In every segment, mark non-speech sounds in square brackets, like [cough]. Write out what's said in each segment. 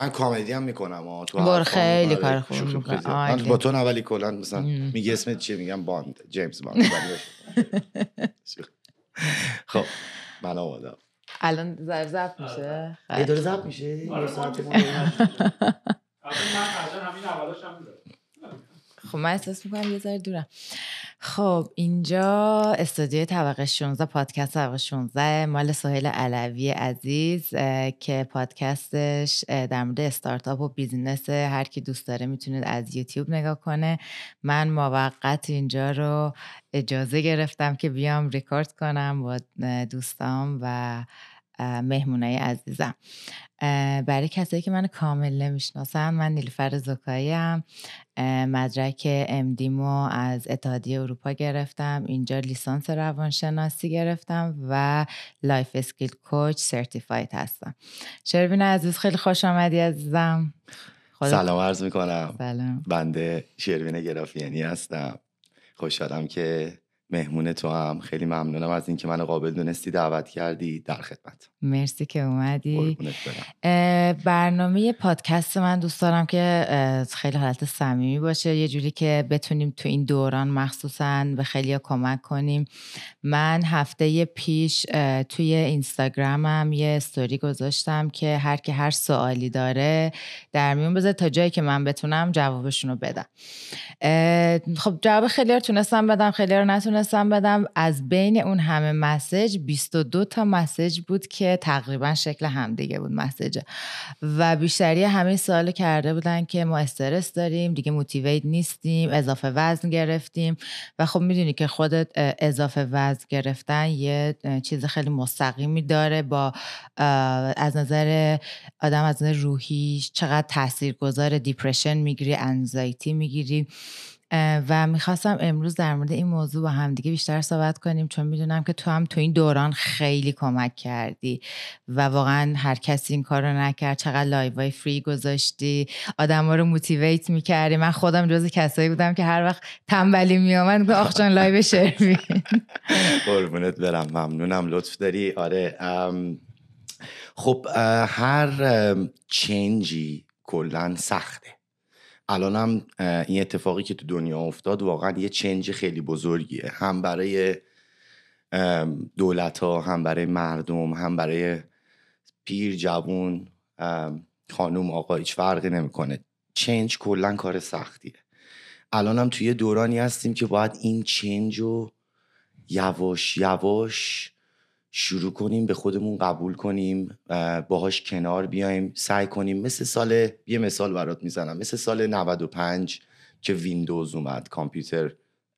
من کامدی هم می‌کنم تو بار. خیلی آره، کار خوب. خیلی. من. با تو اولی کلا مثلا. میگه اسمت چیه میگم باند جیمز باند [laughs] شوخی. خب من آمادم الان زر زب میشه ای داره زب میشه آره. یه ساعت. البته من همین اولاش هم می‌ذارم. خب من احساس می‌کنم یه ذره دورم. خب اینجا استودیوی طبقه 16 پادکست طبقه 16 مال سهیل علوی عزیز که پادکستش در مورد استارتاپ و business هر کی دوست داره می‌تونید از یوتیوب نگاه کنه. من موقت اینجا رو اجازه گرفتم که بیام ریکورد کنم با دوستام و مهمونای عزیزم. برای کسایی که من کامل نمی‌شناسن من نیلوفر زکایی ام مدرک MD یمو از اتحادیه اروپا گرفتم. اینجا لیسانس روانشناسی گرفتم و life skill coach certified هستم. شروین عزیز خیلی خوش آمدی عزیزم. سلام عرض می‌کنم. سلام. بنده شروین گرافیانی هستم. خوشحالم که مهمون تو هم. خیلی ممنونم از اینکه منو قابل دونستی دعوت کردی در خدمت. مرسی که اومدی. برنامه پادکست من دوست دارم که خیلی حالت صمیمی باشه. یه جوری که بتونیم تو این دوران مخصوصا به خیلی کمک کنیم. من هفته پیش توی اینستاگرامم یه استوری گذاشتم که هر که هر سوالی داره در میون بذاره تا جایی که من بتونم جوابشون رو بدم خب جواب خیلی رو تونستم بدم خیلی رو نتونستم بدم. از بین اون همه مسیج 22 تا مسیج بود که تقریبا شکل همدیگه بود مسیج. و بیشتری همه سوال کرده بودن که ما استرس داریم دیگه موتیویت نیستیم اضافه وزن گرفتیم. و خب می‌دونی که خودت اضافه وزن گرفتن یه چیز خیلی مستقیمی داره با از نظر آدم از نظر روحی چقدر تاثیرگذار depression می‌گیری anxiety می‌گیری. و می‌خواستم امروز در مورد این موضوع با همدیگه بیشتر صحبت کنیم چون می‌دونم که تو هم تو این دوران خیلی کمک کردی و واقعا هر کسی این کار رو نکرد چقدر live ای free گذاشتی آدم رو motivate می‌کردی. من خودم جز کسایی بودم که هر وقت تنبلی میامد آخ جان live شروین. [laughs] قربونت برم ممنونم لطف داری. آره خب هر change ی کلا سخته. الانم این اتفاقی که تو دنیا افتاد واقعا یه change خیلی بزرگیه. هم برای دولت ها هم برای مردم هم برای پیر جوون خانوم آقا هیچ فرقی نمی‌کنه. change کلا کار سختیه. الانم توی دورانی هستیم که باید این change رو یواش یواش شروع کنیم به خودمون قبول کنیم اه، باهاش کنار بیایم سعی کنیم. مثل سال یه مثال برات می‌زنم. مثل سال 95 که ویندوز اومد کامپیوتر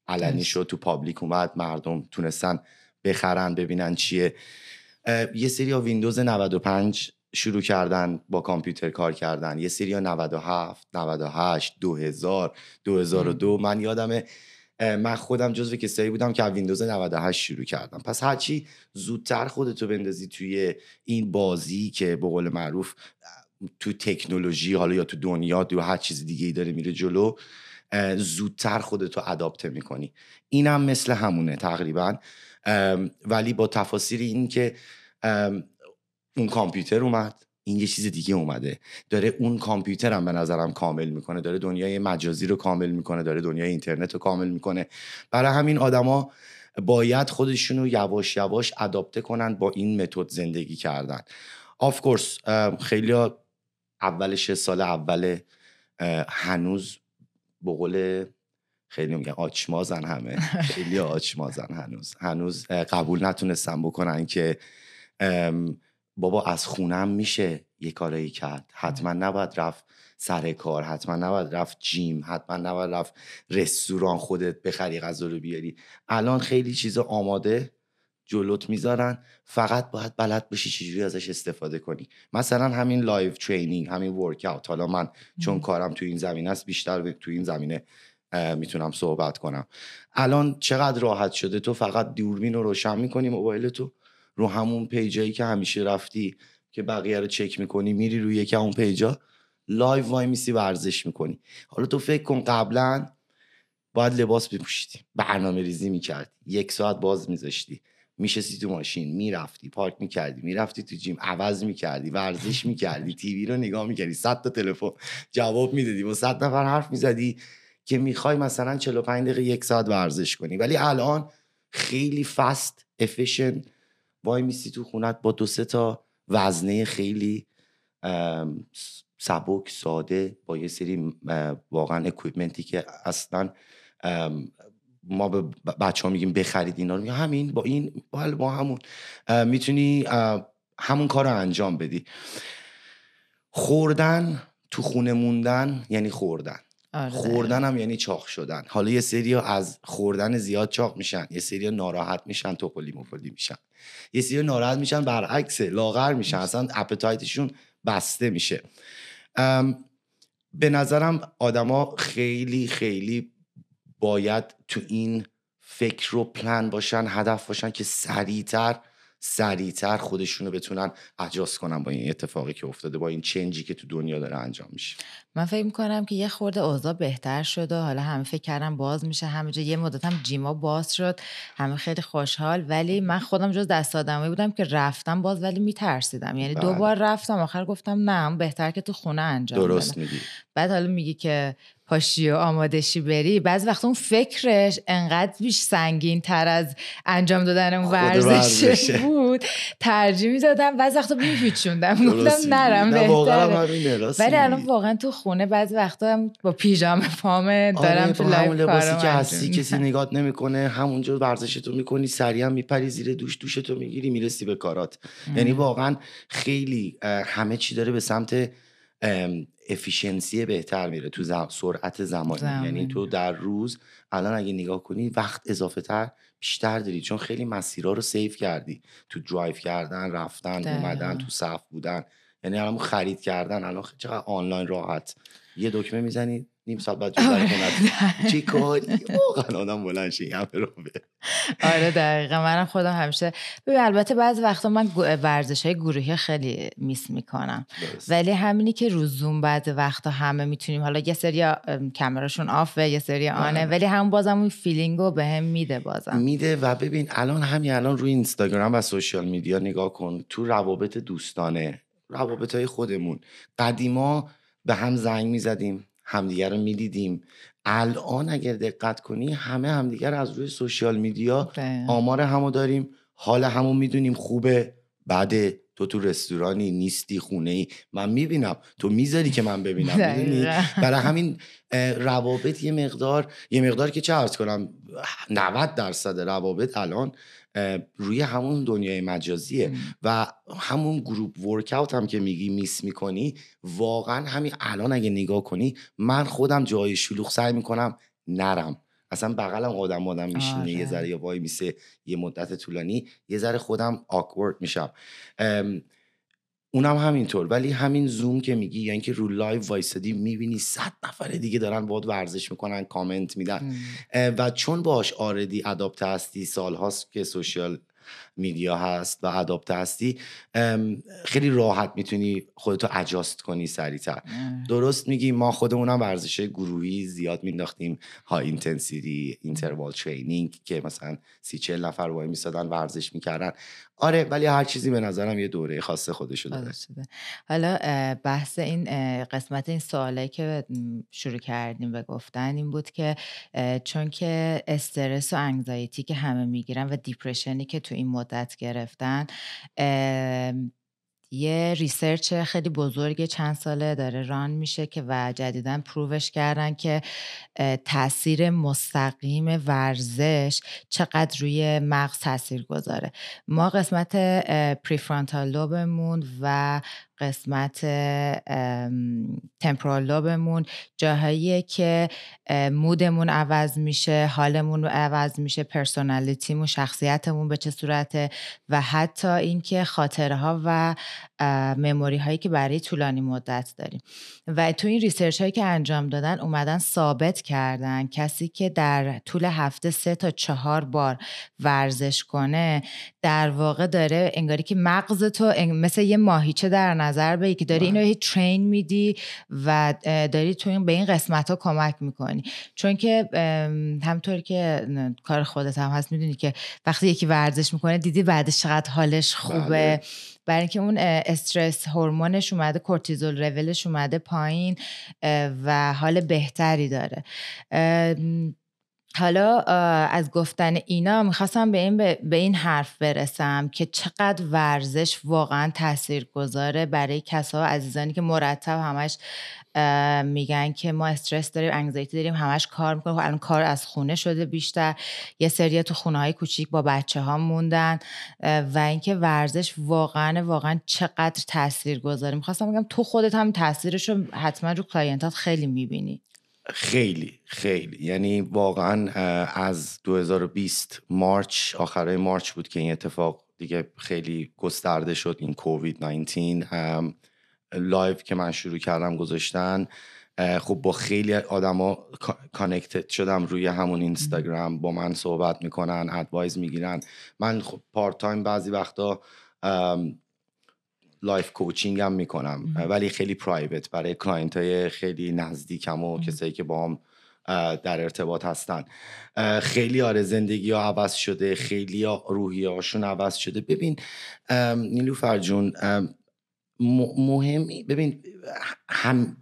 علنی. شد تو public اومد مردم تونستن بخرن ببینن چیه. یه سری ها ویندوز 95 شروع کردن با کامپیوتر کار کردن. یه سری ها 97 98 2000 2002 من یادمه من خودم جزو کسایی بودم که از ویندوز 98 شروع کردم. پس هرچی زودتر خودتو بندازی توی این بازی که به قول معروف تو تکنولوژی حالا یا تو دنیا تو هر چیز دیگه ای داره میره جلو زودتر خودتو اداپته می‌کنی. اینم مثل همونه تقریبا. ولی با تفاصیل این که اون کامپیوتر اومد. این یه چیز دیگه اومده. داره اون کامپیوتر هم به نظرم کامل می‌کنه. داره دنیای مجازی رو کامل می‌کنه. داره دنیای اینترنت رو کامل می‌کنه. برای همین آدما باید خودشون رو یواش یواش اداپته کنن با این متد زندگی کردن. آف کورس خیلی اولش سال اول هنوز به قول خیلی میگن آچمازن همه. [laughs] خیلی آچمازن هنوز. هنوز قبول نتونستن بکنن که ام، بابا از خونم میشه یه کارایی کرد. حتما نباید رفت سر کار حتما نباید رفت جیم حتما نباید رفت رستوران خودت بخری غذا رو بیاری. الان خیلی چیزا آماده جلوت می‌ذارن. فقط باید بلد باشی چجوری ازش استفاده کنی. مثلا همین live training همین workout حالا من چون. کارم تو این زمینه است بیشتر تو این زمینه می‌تونم صحبت کنم. الان چقدر راحت شده؟ تو فقط دوربین رو روشن می‌کنی موبایل تو؟ رو همون page ایی که همیشه رفتی که بقیه رو چک می‌کنی میری روی یکی اون page ا live وای میسی ورزش می‌کنی. حالا تو فکر کن قبلا باید لباس بپوشیدی برنامه ریزی می‌کردی یک ساعت باز میذاشتی میشستی تو ماشین می‌رفتی پارک می‌کردی می‌رفتی تو جیم عوض می‌کردی ورزش می‌کردی تیوی رو نگاه می‌کردی صد تا تلفن جواب می‌دادی با صد نفر حرف می‌زدی که می‌خوای مثلا 45 دقیقه یک ساعت ورزش کنی. ولی الان خیلی فست افیشن وای میسی تو خونت با دو سه تا وزنه خیلی سبک ساده با یه سری واقعا اکویپمنتی که اصلا ما به بچه ها میگیم بخرید اینا رو همین با این بله با همون. می‌تونی همون کار رو انجام بدی. خوردن تو خونه موندن یعنی خوردن. آره. خوردن هم یعنی چاق شدن. حالا یه سری از خوردن زیاد چاق میشن یه سری ناراحت میشن توپلی مفلی میشن. یه سری ناراحت میشن برعکس لاغر میشن اصلا اپتایتشون بسته میشه. به نظرم آدما خیلی خیلی باید تو این فکر و پلن باشن هدف باشن که سریعتر سریعتر خودشونو بتونن اجاز کنن با این اتفاقی که افتاده با این چنجی که تو دنیا داره انجام میشه. من فکر می‌کنم که یه خورده اوضاع بهتر شد و حالا همه فکر کردم باز میشه همه جا یه مدت هم جیما باز شد همه خیلی خوشحال. ولی من خودم جز دست آدمایی بودم که رفتم باز ولی میترسیدم. یعنی دو بله. بار رفتم آخر گفتم نه بهتر که تو خونه انجام درست میگی. بعد حالا میگی که پاشی و آمادشی بری بعض وقت اون فکرش انقدر بیش سنگین تر از انجام دادن اون ورزش. بود ترجیح می‌دادم بعض وقتا میپیچوندم گفتم. نرم بهتره ولی الان. واقعا تو خونه بعضی وقتا هم با پیژامه پامه دارم آره تو با همون لایف لباسی که هستی کسی. نگات نمی‌کنه همونجا ورزشتو می‌کنی سریع میپری زیر دوش دوشتو می‌گیری می‌رسی به کارات یعنی واقعا خیلی همه چی داره به سمت efficiency بهتر میره تو زم- سرعت زمانی. زمانی. یعنی تو در روز الان اگه نگاه کنی وقت اضافه تر بیشتر داری. چون خیلی مسیرها رو save کردی. تو درایو کردن رفتن دقیقاً. اومدن تو صف بودن. یعنی الان خرید کردن. الان چقدر آنلاین راحت. یه دکمه می‌زنی نیم ساعت بعد جلوی خونت. چی کاری؟ واقعا آدم بلند شه همه رو به- آره دقیقا. منم خودم همیشه ببین البته بعضی وقتا من ورزش های گروهی خیلی miss می‌کنم. ولی همینی که رو زوم بعضی وقتا همه می‌تونیم حالا یه سری کمراشون off ه یه سری on ه بله. ولی هم بازم اون feeling رو به هم میده بازم. میده و ببین الان همین الان روی اینستاگرام و social media نگاه کن تو روابط دوستانه روابط های خودمون. قدیما به هم زنگ می‌زدیم. همدیگه رو می‌دیدیم. الان اگر دقت کنی همه همدیگه رو از روی سوشیال میدیا دقیقاً. آمار همو داریم. حال همو می‌دونیم. خوبه. بده تو تو رستورانی نیستی خونه ای من می‌بینم. تو می‌ذاری که من [laughs] ببینم می‌دونی. برای همین روابط یه مقدار یه مقدار که چه ارز کنم 90 درصد روابط الان روی همون دنیای مجازیه و همون گروپ ورکاوت هم که میگی میس می‌کنی واقعا همین الان اگه نگاه کنی من خودم جای شلوغ سعی می‌کنم نرم. اصلا بغلم آدم آدم میشینه یه آره. ذره یا وایمیسه یه مدت طولانی یه ذره خودم awkward میشم. ام، اونم همینطور. ولی همین زوم که میگی یا اینکه رو live وایسادی می‌بینی صد نفر دیگه دارن باد ورزش می‌کنن کامنت میدن. و چون باش already adapt هستی سال هاست که social media هست و adapt هستی خیلی راحت می‌تونی خودتو adjust کنی سریعتر. درست میگی ما خودمونم ورزش گروهی زیاد مینداختیم high intensity interval training که مثلا سی چل نفر وای میسادن ورزش می‌کردن آره ولی هر چیزی به نظرم یه دوره خاص خودشو داره. حالا بحث این قسمت این سواله که شروع کردیم و گفتن این بود که چون که استرس و anxiety که همه می‌گیرن و depression ی که تو این مدت گرفتن. یه research خیلی بزرگ چند ساله داره run میشه که و جدیدا prove ش کردن که تاثیر مستقیم ورزش چقدر روی مغز تاثیر گذاره. ما قسمت prefrontal lobe مون و قسمت temporal lobe مون جاهاییه که mood مون عوض میشه حالمون عوض میشه personality مون شخصیتمون به چه صورته و حتی اینکه خاطره ها و مموری هایی که برای طولانی مدت داریم. و تو این ریسرچ هایی که انجام دادن اومدن ثابت کردن کسی که در طول هفته سه تا چهار بار ورزش کنه در واقع داره انگاری که مغز تو مثل یه ماهیچه در نظر بگی که داری اینو ترین میدی و داری تو این به این قسمت ها کمک می‌کنی. چون که همطور که کار خودت هم هست می‌دونی که وقتی یکی ورزش می‌کنه دیدی بعدش چقدر حالش خوبه. بله. برای اینکه اون استرس هورمونش اومده کورتیزول رولش اومده پایین و حال بهتری داره. حالا از گفتن اینا می‌خواستم به این, به این حرف برسم که چقدر ورزش واقعا تاثیر گذاره برای کسا و عزیزانی که مرتب همش میگن که ما استرس داریم anxiety داریم همش کار می‌کنیم خب الان کار از خونه شده بیشتر. یه سری تو خونه های کوچیک با بچه ها موندن و اینکه ورزش واقعا واقعا چقدر تاثیر گذاره می‌خواستم بگم تو خودت هم تاثیرش رو حتما رو client ات خیلی می‌بینی. خیلی. خیلی. یعنی واقعا از 2020 March آخرای March بود که این اتفاق دیگه خیلی گسترده شد این کووید 19 live که من شروع کردم گذاشتن. خب با خیلی آدما connected شدم روی همون اینستاگرام با من صحبت می‌کنن advice می‌گیرن. من خب part time بعضی وقتا life coaching هم می‌کنم ولی خیلی private برای client های خیلی نزدیکم و کسایی که با هم در ارتباط هستن. خیلی آره زندگی ها عوض شده خیلی روحی هاشون عوض شده. ببین نیلوفر جون مهمی ببین هم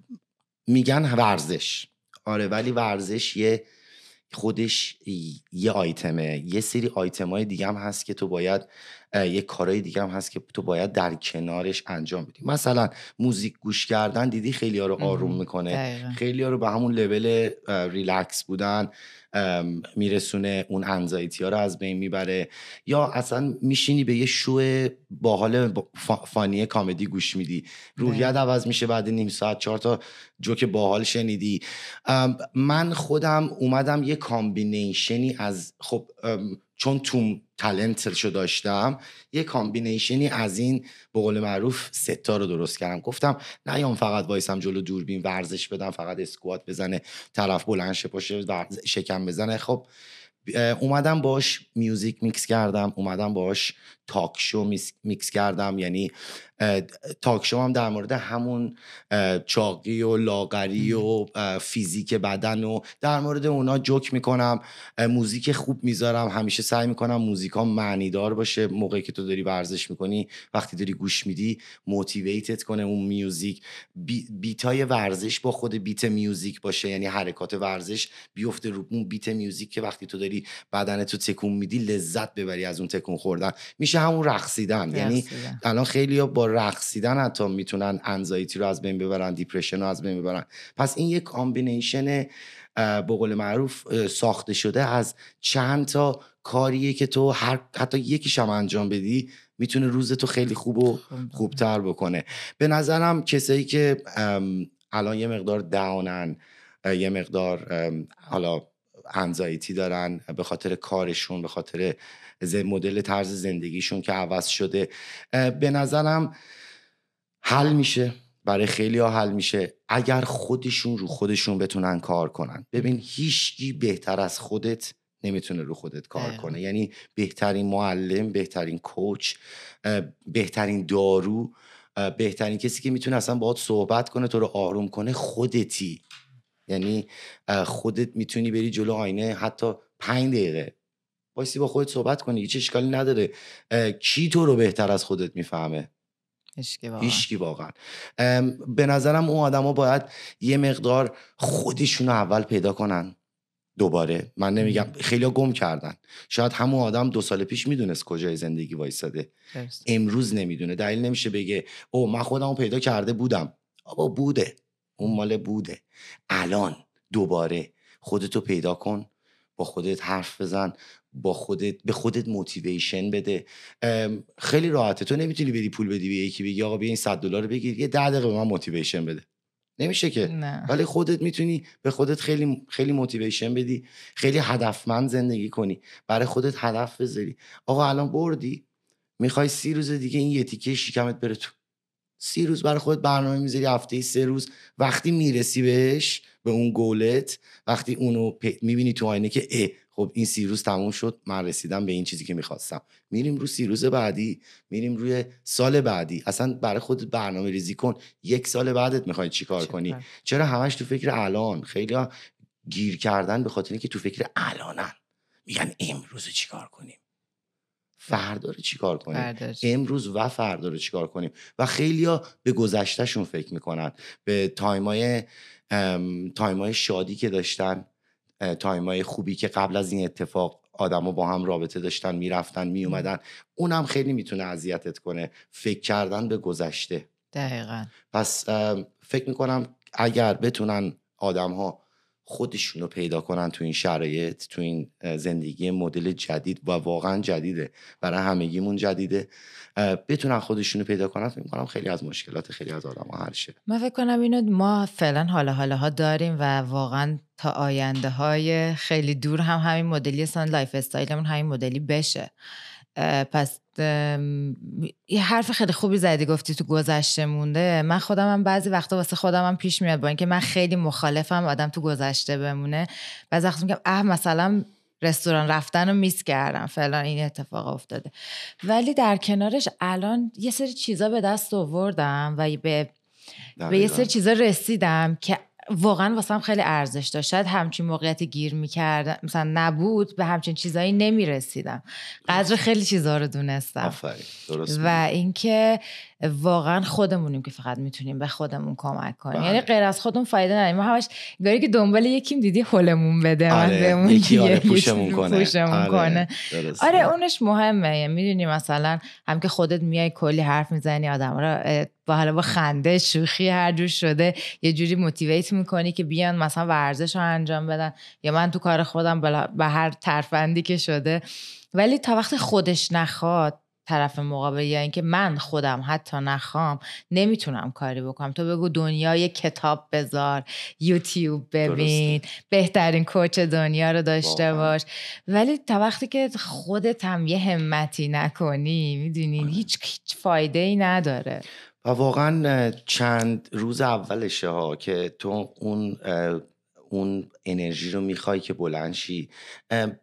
میگن ورزش. آره ولی ورزش یه خودش یه آیتمه. یه سری آیتم های دیگه هم هست که تو باید یه کارهای دیگه هم هست که تو باید در کنارش انجام بدی. مثلا music گوش کردن دیدی خیلی ها رو آروم می‌کنه. خیلی ها رو به همون level relax بودن میرسونه اون anxiety ها رو از بین می‌بره. یا اصلا میشینی به یه شو باحال funny comedy گوش میدی. روحیت عوض میشه بعد نیم ساعت چهار تا جوک باحال شنیدی. من خودم اومدم یه combination ی از خب چون تو talent شو داشتم یه combination ی از این به قول معروف سه تا رو درست کردم. گفتم نیام فقط وایسم جلو دوربین ورزش بدم فقط اسکوات بزنه طرف بلند شه پاشه شکم بزنه. خب اومدم باش music mix کردم اومدم باش talk show mix کردم. یعنی talk show هم در مورد همون چاقی و لاغری و فیزیک بدن و در مورد اونا جوک می‌کنم music خوب می‌ذارم همیشه سعی می‌کنم music ها معنیدار باشه. موقعی که تو داری ورزش می‌کنی وقتی داری گوش میدی motivate ت کنه اون music بی، beat ای ورزش با خود beat music باشه. یعنی حرکات ورزش بیفته رو اون beat music که وقتی تو داری بدنتو تکون میدی لذت ببری از اون تکون خوردن. میشه همون رقصیدن. یعنی الان خیلی با رقصیدن حتی می‌تونن anxiety رو از بین ببرن depression رو از بین ببرن. پس این یک combination به قول معروف ساخته شده از چند تا کاریه که تو هر حتی یکیش هم انجام بدی می‌تونه روز تو خیلی خوب و خوبتر بکنه. به نظرم کسایی که الان یه مقدار داونن یه مقدار حالا انزایتی دارن به خاطر کارشون به خاطر مدل طرز زندگیشون که عوض شده. به نظرم حل میشه. برای خیلی ها حل میشه. اگر خودشون رو خودشون بتونن کار کنن. ببین هیچکی بهتر از خودت نمی‌تونه رو خودت کار کنه. یعنی بهترین معلم بهترین کوچ بهترین دارو بهترین کسی که می‌تونه اصلا باهات صحبت کنه تو رو آروم کنه خودتی. یعنی خودت می‌تونی بری جلو آینه حتی پنج دقیقه بایستی با خودت صحبت کنی هیچ اشکالی نداره. کی تو رو بهتر از خودت می‌فهمه؟ هیچکی واقعا. به نظرم اون آدما باید یه مقدار خودشون اول پیدا کنن. دوباره. من نمیگم خیلی گم کردن. شاید همون آدم دو سال پیش می‌دونست کجای زندگی وایساده. امروز نمی‌دونه. دلیل نمیشه بگه او من خودمو پیدا کرده بودم. آبا بوده. اون مال بوده. الان دوباره خودتو پیدا کن با خودت حرف بزن با خودت به خودت موتیویشن بده. خیلی راحته. تو نمی‌تونی بری پول بدی به یکی بگی آقا بیا این 100 دلار بگیر. یه 10 دقیقه به من موتیویشن بده. نمیشه که. نه. ولی خودت می‌تونی به خودت خیلی خیلی موتیویشن بدی. خیلی هدفمند زندگی کنی. برای خودت هدف بذاری. آقا الان بردی. می‌خوای سی روز دیگه این یه تیکه شکمت بره تو. سی روز برای خودت برنامه می‌ذاری. هفته سه روز. وقتی می‌رسی بهش به اون گولت وقتی اونو می‌بینی تو آینه که اه خب این سی روز تموم شد من رسیدم به این چیزی که می‌خواستم. میریم رو سی روز بعدی میریم روی سال بعدی. اصلا برای خودت برنامه ریزی کن. یک سال بعدت می‌خوای چیکار کنی؟ چرا همش تو فکر الان؟ خیلی گیر کردن به خاطر اینکه تو فکر الانن. میگن امروز چیکار کنیم؟ فردا رو چیکار کنیم؟ امروز و فردا رو چیکار کنیم؟ و خیلیا به گذشتهشون فکر می‌کنن. به time ای time ای شادی که داشتن. time ای خوبی که قبل از این اتفاق آدما با هم رابطه داشتن می‌رفتن میومدن اونم خیلی می‌تونه اذیتت کنه. فکر کردن به گذشته. دقیقا. پس فکر می‌کنم اگر بتونن آدم ها خودشون رو پیدا کنن تو این شرایط تو این زندگی مدل جدید و واقعا جدیده. برای همگیمون جدیده. بتونن خودشون رو پیدا کنن فکر کنم خیلی از مشکلات خیلی از آدم ها حل شه. من فکر کنم اینو ما فعلا حالا حالا ها داریم و واقعا تا آینده های خیلی دور هم همین مدلی اصلا lifestyle مون همین مدلی بشه. پس یه حرف خیلی خوبی زدی گفتی تو گذشته مونده. من خودم هم بعضی وقتا واسه خودم هم پیش میاد با اینکه من خیلی مخالفم آدم تو گذشته بمونه. بعضی وقتا میگم اه مثلا رستوران رفتن رو میس کردم فعلا این اتفاق افتاده. ولی در کنارش الان یه سری چیزا به دست آوردم و به به یه سری چیزا رسیدم که واقعا واسم خیلی ارزش داشت. شاید همچین موقعیت گیر می‌کرد مثلا نبود به همچین چیزایی نمی‌رسیدم. قدر خیلی چیزها رو دونستم. و اینکه واقعا خودمونیم که فقط می‌تونیم به خودمون کمک کنیم. یعنی بله. غیر از خودمون فایده نداریم. ما همش گاری که دنبال یکیم دیدی حلمون بده من آره. بهمون یکی آره پوشمون کنه, پوشمون آره. کنه. آره اونش مهمه. یعنی می‌دونی مثلا هم که خودت میای کلی حرف می‌زنی آدم رو با حالا با خنده شوخی هر جور شده یه جوری موتیویت می‌کنی که بیان مثلا ورزش رو انجام بدن یا من تو کار خودم به هر ترفندی که شده. ولی تا وقت خودش نخواد طرف مقابل یا اینکه من خودم حتی نخوام نمی‌تونم کاری بکنم. تو بگو دنیای کتاب بذار یوتیوب ببین بهترین کوچ دنیا رو داشته باش. ولی تا وقتی که خودت هم یه همتی نکنی می‌دونین آره. هیچ هیچ فایده ای نداره. و واقعا چند روز اولشه ها که تو اون اون انرژی رو می‌خوای که بلند شی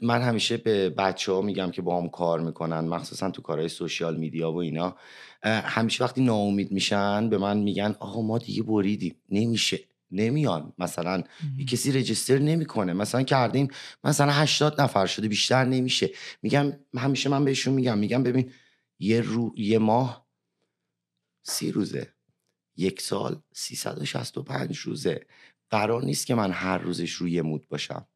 من همیشه به بچه ها میگم که با هم کار می‌کنن مخصوصا تو کارهای سوشیال میدیا و اینا همیشه وقتی ناامید میشن به من میگن آقا ما دیگه بریدیم. نمیشه نمیان. مثلا کسی رجیستر نمی‌کنه. مثلا کردیم مثلا 80 نفر شده بیشتر نمیشه. میگم همیشه من بهشون میگم. میگم ببین یه رو یه ماه سی روزه. یک سال 365 روزه. قرار نیست که من هر روزش روی مود باشم.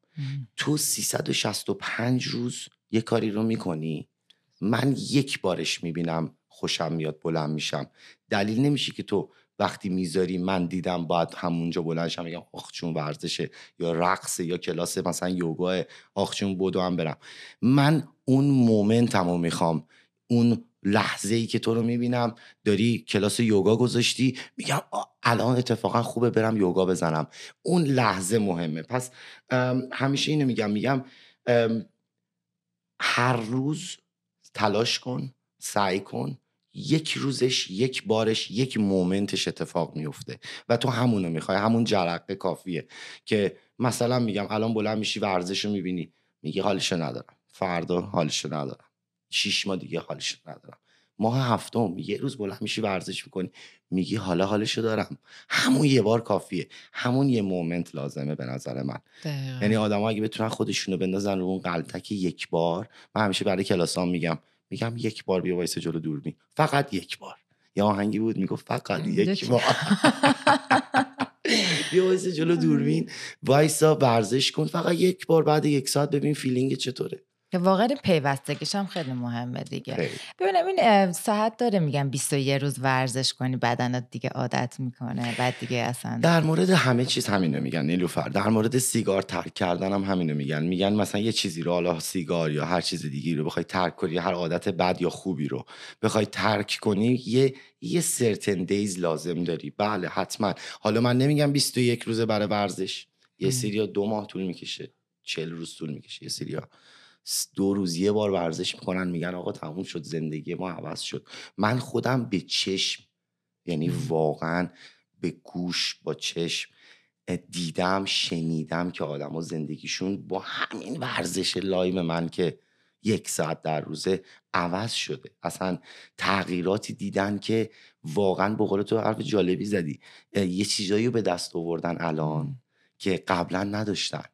تو 365 روز یه کاری رو می‌کنی. من یک بارش می‌بینم خوشم میاد بلند میشم. دلیل نمیشه که تو وقتی می‌ذاری من دیدم باید همونجا بلند شم میگم آخ چون ورزشه یا رقصه یا کلاس مثلا یوگا آخ چون بودو هم برم. من اون مومنتمو می‌خوام. اون لحظه ای که تو رو می‌بینم داری کلاس یوگا گذاشتی میگم الان اتفاقا خوبه برم یوگا بزنم. اون لحظه مهمه. پس همیشه اینو میگم میگم هر روز تلاش کن سعی کن یک روزش یک بارش یک مومنتش اتفاق میفته و تو همونو می‌خوای همون جرقه کافیه. که مثلا میگم الان بلند میشی ورزش رو می‌بینی. میگی حالشو ندارم. فردا حالشو ندارم. شیش ماه دیگه حالش ندارم. ماه هفتم یه روز بلند میشی ورزش می‌کنی میگی حالا حالشو دارم. همون یه بار کافیه. همون یه moment لازمه به نظر من. یعنی آدم اگه بتونن خودشونو بندازن رو اون غلتک یک بار من همیشه برای کلاسام میگم میگم یک بار بیا وایس جلو دوربین. فقط یک بار. یا آهنگی بود می‌گفت فقط یک بار. [laughs] بیا وایس جلو دوربین. وایسا ورزش کن فقط یک بار بعد یک ساعت ببین feeling چطوره. واقعا پیوستگیش هم خیلی مهمه دیگه. ببینم این صحت داره میگم 21 روز ورزش کنی بدنت دیگه عادت می‌کنه بعد دیگه اصلا در مورد همه چیز همینو میگن نیلوفر در مورد سیگار ترک کردن هم همینو میگن. میگن مثلا یه چیزی رو حالا سیگار یا هر چیز دیگه رو بخوای ترک کنی هر عادت بد یا خوبی رو بخوای ترک کنی یه یه سرتن دیز لازم داری. بله حتما. حالا من نمیگم 21 روزه برای ورزش. یه سری دو ماه طول می‌کشه 40 روز طول می‌کشه. یه سریا دو روز یه بار ورزش می‌کنن میگن آقا تموم شد زندگی ما عوض شد. من خودم به چشم یعنی واقعا به گوش با چشم دیدم شنیدم که آدما زندگیشون با همین ورزش لایم من که یک ساعت در روزه عوض شده. اصلا تغییراتی دیدن که واقعا به قول تو حرف جالبی زدی. یه چیزایی رو به دست آوردن الان. که قبلا نداشتن.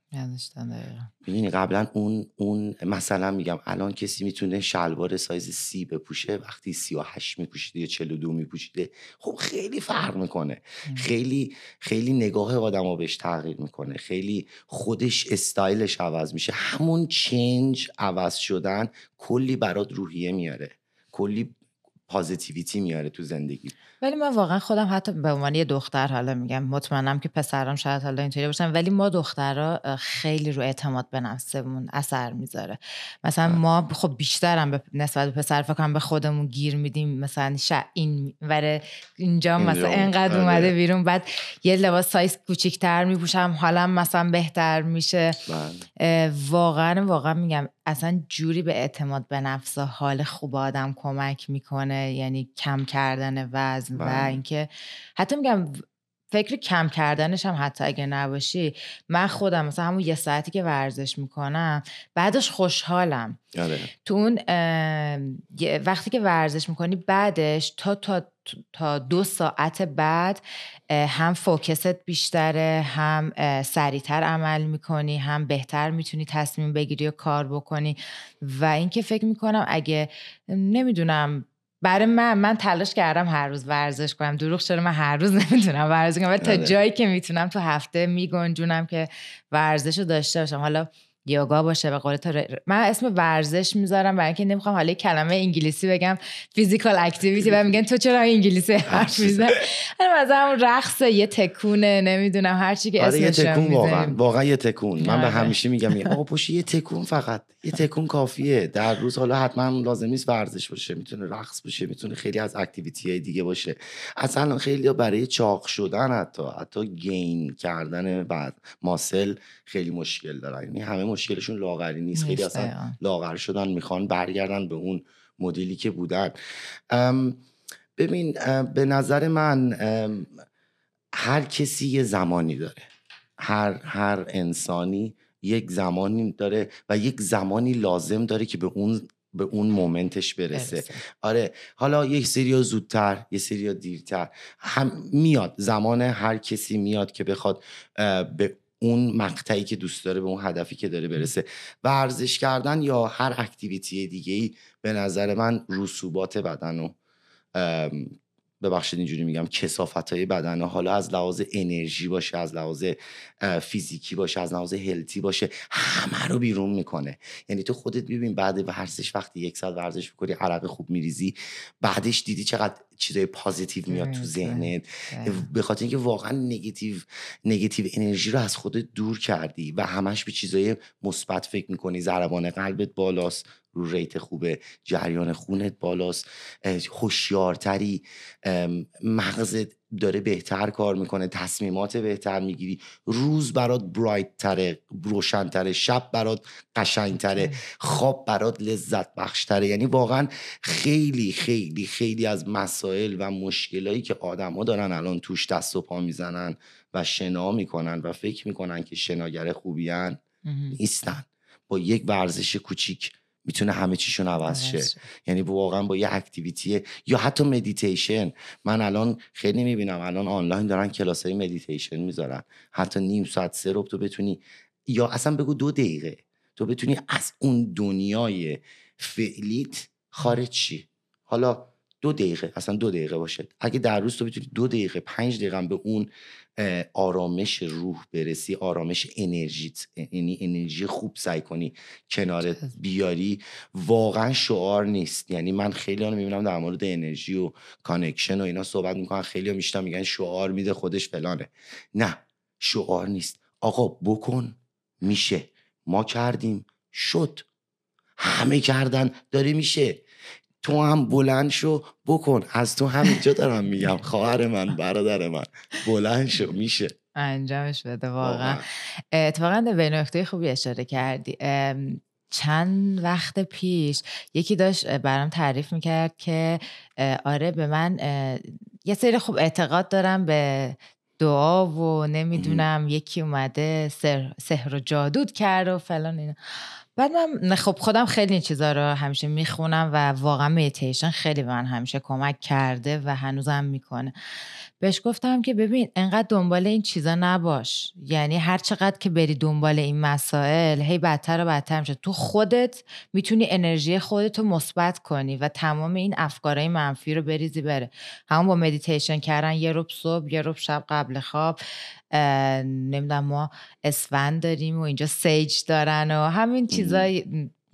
ببینی قبلا اون اون مثلا میگم الان کسی می‌تونه شلوار سایز سی بپوشه وقتی سی و هشت میپوشیده یا چلو دو میپوشیده خب خیلی فرق می‌کنه. خیلی خیلی نگاه آدم بهش تغییر می‌کنه. خیلی خودش استایلش عوض میشه. همون چنج عوض شدن کلی برات روحیه میاره. کلی پازیتیویتی میاره تو زندگی. ولی من واقعا خودم حتی به عنوان یه دختر حالا میگم مطمئنم که پسرم شاید حالا اینطوری باشن ولی ما دخترها خیلی رو اعتماد به نفسمون اثر می‌ذاره مثلا بله. ما خب بیشترم به نسبت به پسر فکرم به خودمون گیر میدیم مثلا شا این وره اینجا مثلا انقدر اومده آره. بیرون بعد یه لباس سایز کوچیک‌تر میپوشم حالا مثلا بهتر میشه بله. واقعا واقعا میگم اصلا جوری به اعتماد به نفس حال خوب آدم کمک می‌کنه یعنی کم کردن وزن و بله. اینکه حتی میگم فکر کم کردنش هم حتی اگه نباشی من خودم مثلا همون یه ساعتی که ورزش می‌کنم بعدش خوشحالم آره. تو اون وقتی که ورزش می‌کنی بعدش تا تا تا دو ساعت بعد هم فوکست بیشتره هم سریعتر عمل می‌کنی هم بهتر می‌تونی تصمیم بگیری و کار بکنی و اینکه فکر می‌کنم اگه نمی‌دونم برای من من تلاش کردم هر روز ورزش کنم. دروغ چرا من هر روز [laughs] نمی‌تونم ورزش کنم؟ ولی تا آره. جایی که می‌تونم تو هفته میگنجونم که ورزش رو داشته باشم. حالا یوگا باشه به قول تو من اسم ورزش می‌ذارم برای اینکه نمی‌خوام حالا کلمه انگلیسی بگم فیزیکال اکتیویتی و میگن تو چرا انگلیسی حرف می‌زنی؟ مثلا همون رقص یه تکونه نمی‌دونم هر چی که آره یه تکون واقعا واقعا یه تکون. من به آره. همیشه میگم آقا پشت یه تکون فقط یه تکون کافیه. در روز حالا حتما لازم نیست ورزش باشه می‌تونه رقص باشه می‌تونه خیلی از activity های دیگه باشه. اصلا خیلی برای چاق شدن حتی حتی gain کردن بعد muscle خیلی مشکل دارن یعنی همه مشکلشون لاغری نیست. خیلی اصلا لاغر شدن می‌خوان برگردن به اون مدلی که بودن. ببین به نظر من هر کسی یه زمانی داره. هر هر انسانی یک زمانی داره و یک زمانی لازم داره که به اون به اون مومنتش برسه. آره حالا یک سری زودتر یه سری دیرتر. هم میاد زمان هر کسی میاد که بخواد به اون مقطعی که دوست داره به اون هدفی که داره برسه. ورزش کردن یا هر اکتیویتی دیگه ای به نظر من رسوبات بدن و ببخشید اینجوری میگم کسافت های بدن حالا از لحاظ انرژی باشه از لحاظ فیزیکی باشه از لحاظ هلتی باشه همه رو بیرون می‌کنه. یعنی تو خودت ببین بعد ورزش وقتی یک ساعت ورزش می‌کنی عرق خوب میریزی بعدش دیدی چقدر چیزای پازیتیو میاد تو ذهنت. به خاطر اینکه واقعا نگاتیو نگاتیو انرژی رو از خودت دور کردی و همش به چیزای مثبت فکر می‌کنی ضربان قلبت بالاست. رو ریت خوبه جریان خونت بالاست هوشیارتری مغزت داره بهتر کار می‌کنه تصمیمات بهتر می‌گیری. روز برات برایت تره روشن شب برات قشنگ تره خواب برات لذت بخشتره یعنی واقعا خیلی خیلی خیلی از مسائل و مشکلایی که آدما دارن الان توش دست و پا می‌زنن و شنا می‌کنن و فکر می‌کنن که شناگر خوبیان نیستن. با یک ورزش کوچیک می‌تونه همه چیشون عوض شه. یعنی واقعا با یه activity یا حتی مدیتیشن من الان خیلی می‌بینم الان آنلاین دارن کلاس های مدیتیشن می‌ذارن. حتی نیم ساعت سه رو تو بتونی یا اصلا بگو دو دقیقه. تو بتونی از اون دنیای فعلیت خارج شی. حالا دو دقیقه اصلا دو دقیقه باشه. اگه در روز تو بتونی دو دقیقه پنج دقیقه به اون آرامش روح برسی آرامش انرژیت یعنی انرژی خوب سعی کنی کنارت بیاری واقعا شعار نیست. یعنی من خیلی رو می‌بینم در مورد انرژی و connection و اینا صحبت می‌کنن خیلی ها میشتم میگن شعار میده خودش فلانه. نه شعار نیست. آقا بکن میشه. ما کردیم شد. همه کردن داره میشه. تو هم بلند شو بکن. از تو همینجا دارم میگم خواهر من برادر من. بلند شو میشه. انجامش بده واقعا. اتفاقا به نکته خوبی اشاره کردی. چند وقت پیش یکی داشت برام تعریف می‌کرد که آره به من یه سری خوب اعتقاد دارم به دعا و نمی‌دونم یکی اومده سحر, سحر و جادود کرد و فلان اینا. بعد من خب خودم خیلی چیزا رو همیشه می‌خونم و واقعا میتیشن خیلی به من همیشه کمک کرده و هنوزم می‌کنه. بهش گفتم که ببین انقدر دنبال این چیزا نباش. یعنی هر چقدر که بری دنبال این مسائل هی بدتر و بدتر میشه. تو خودت می‌تونی انرژی خودت رو مثبت کنی و تمام این افکارهای منفی رو بریزی بره. همون با مدیتیشن کردن یه ربع صبح یه ربع شب قبل خواب. نمی‌دونم ما اسفند داریم و اینجا sage دارن و همین چیزای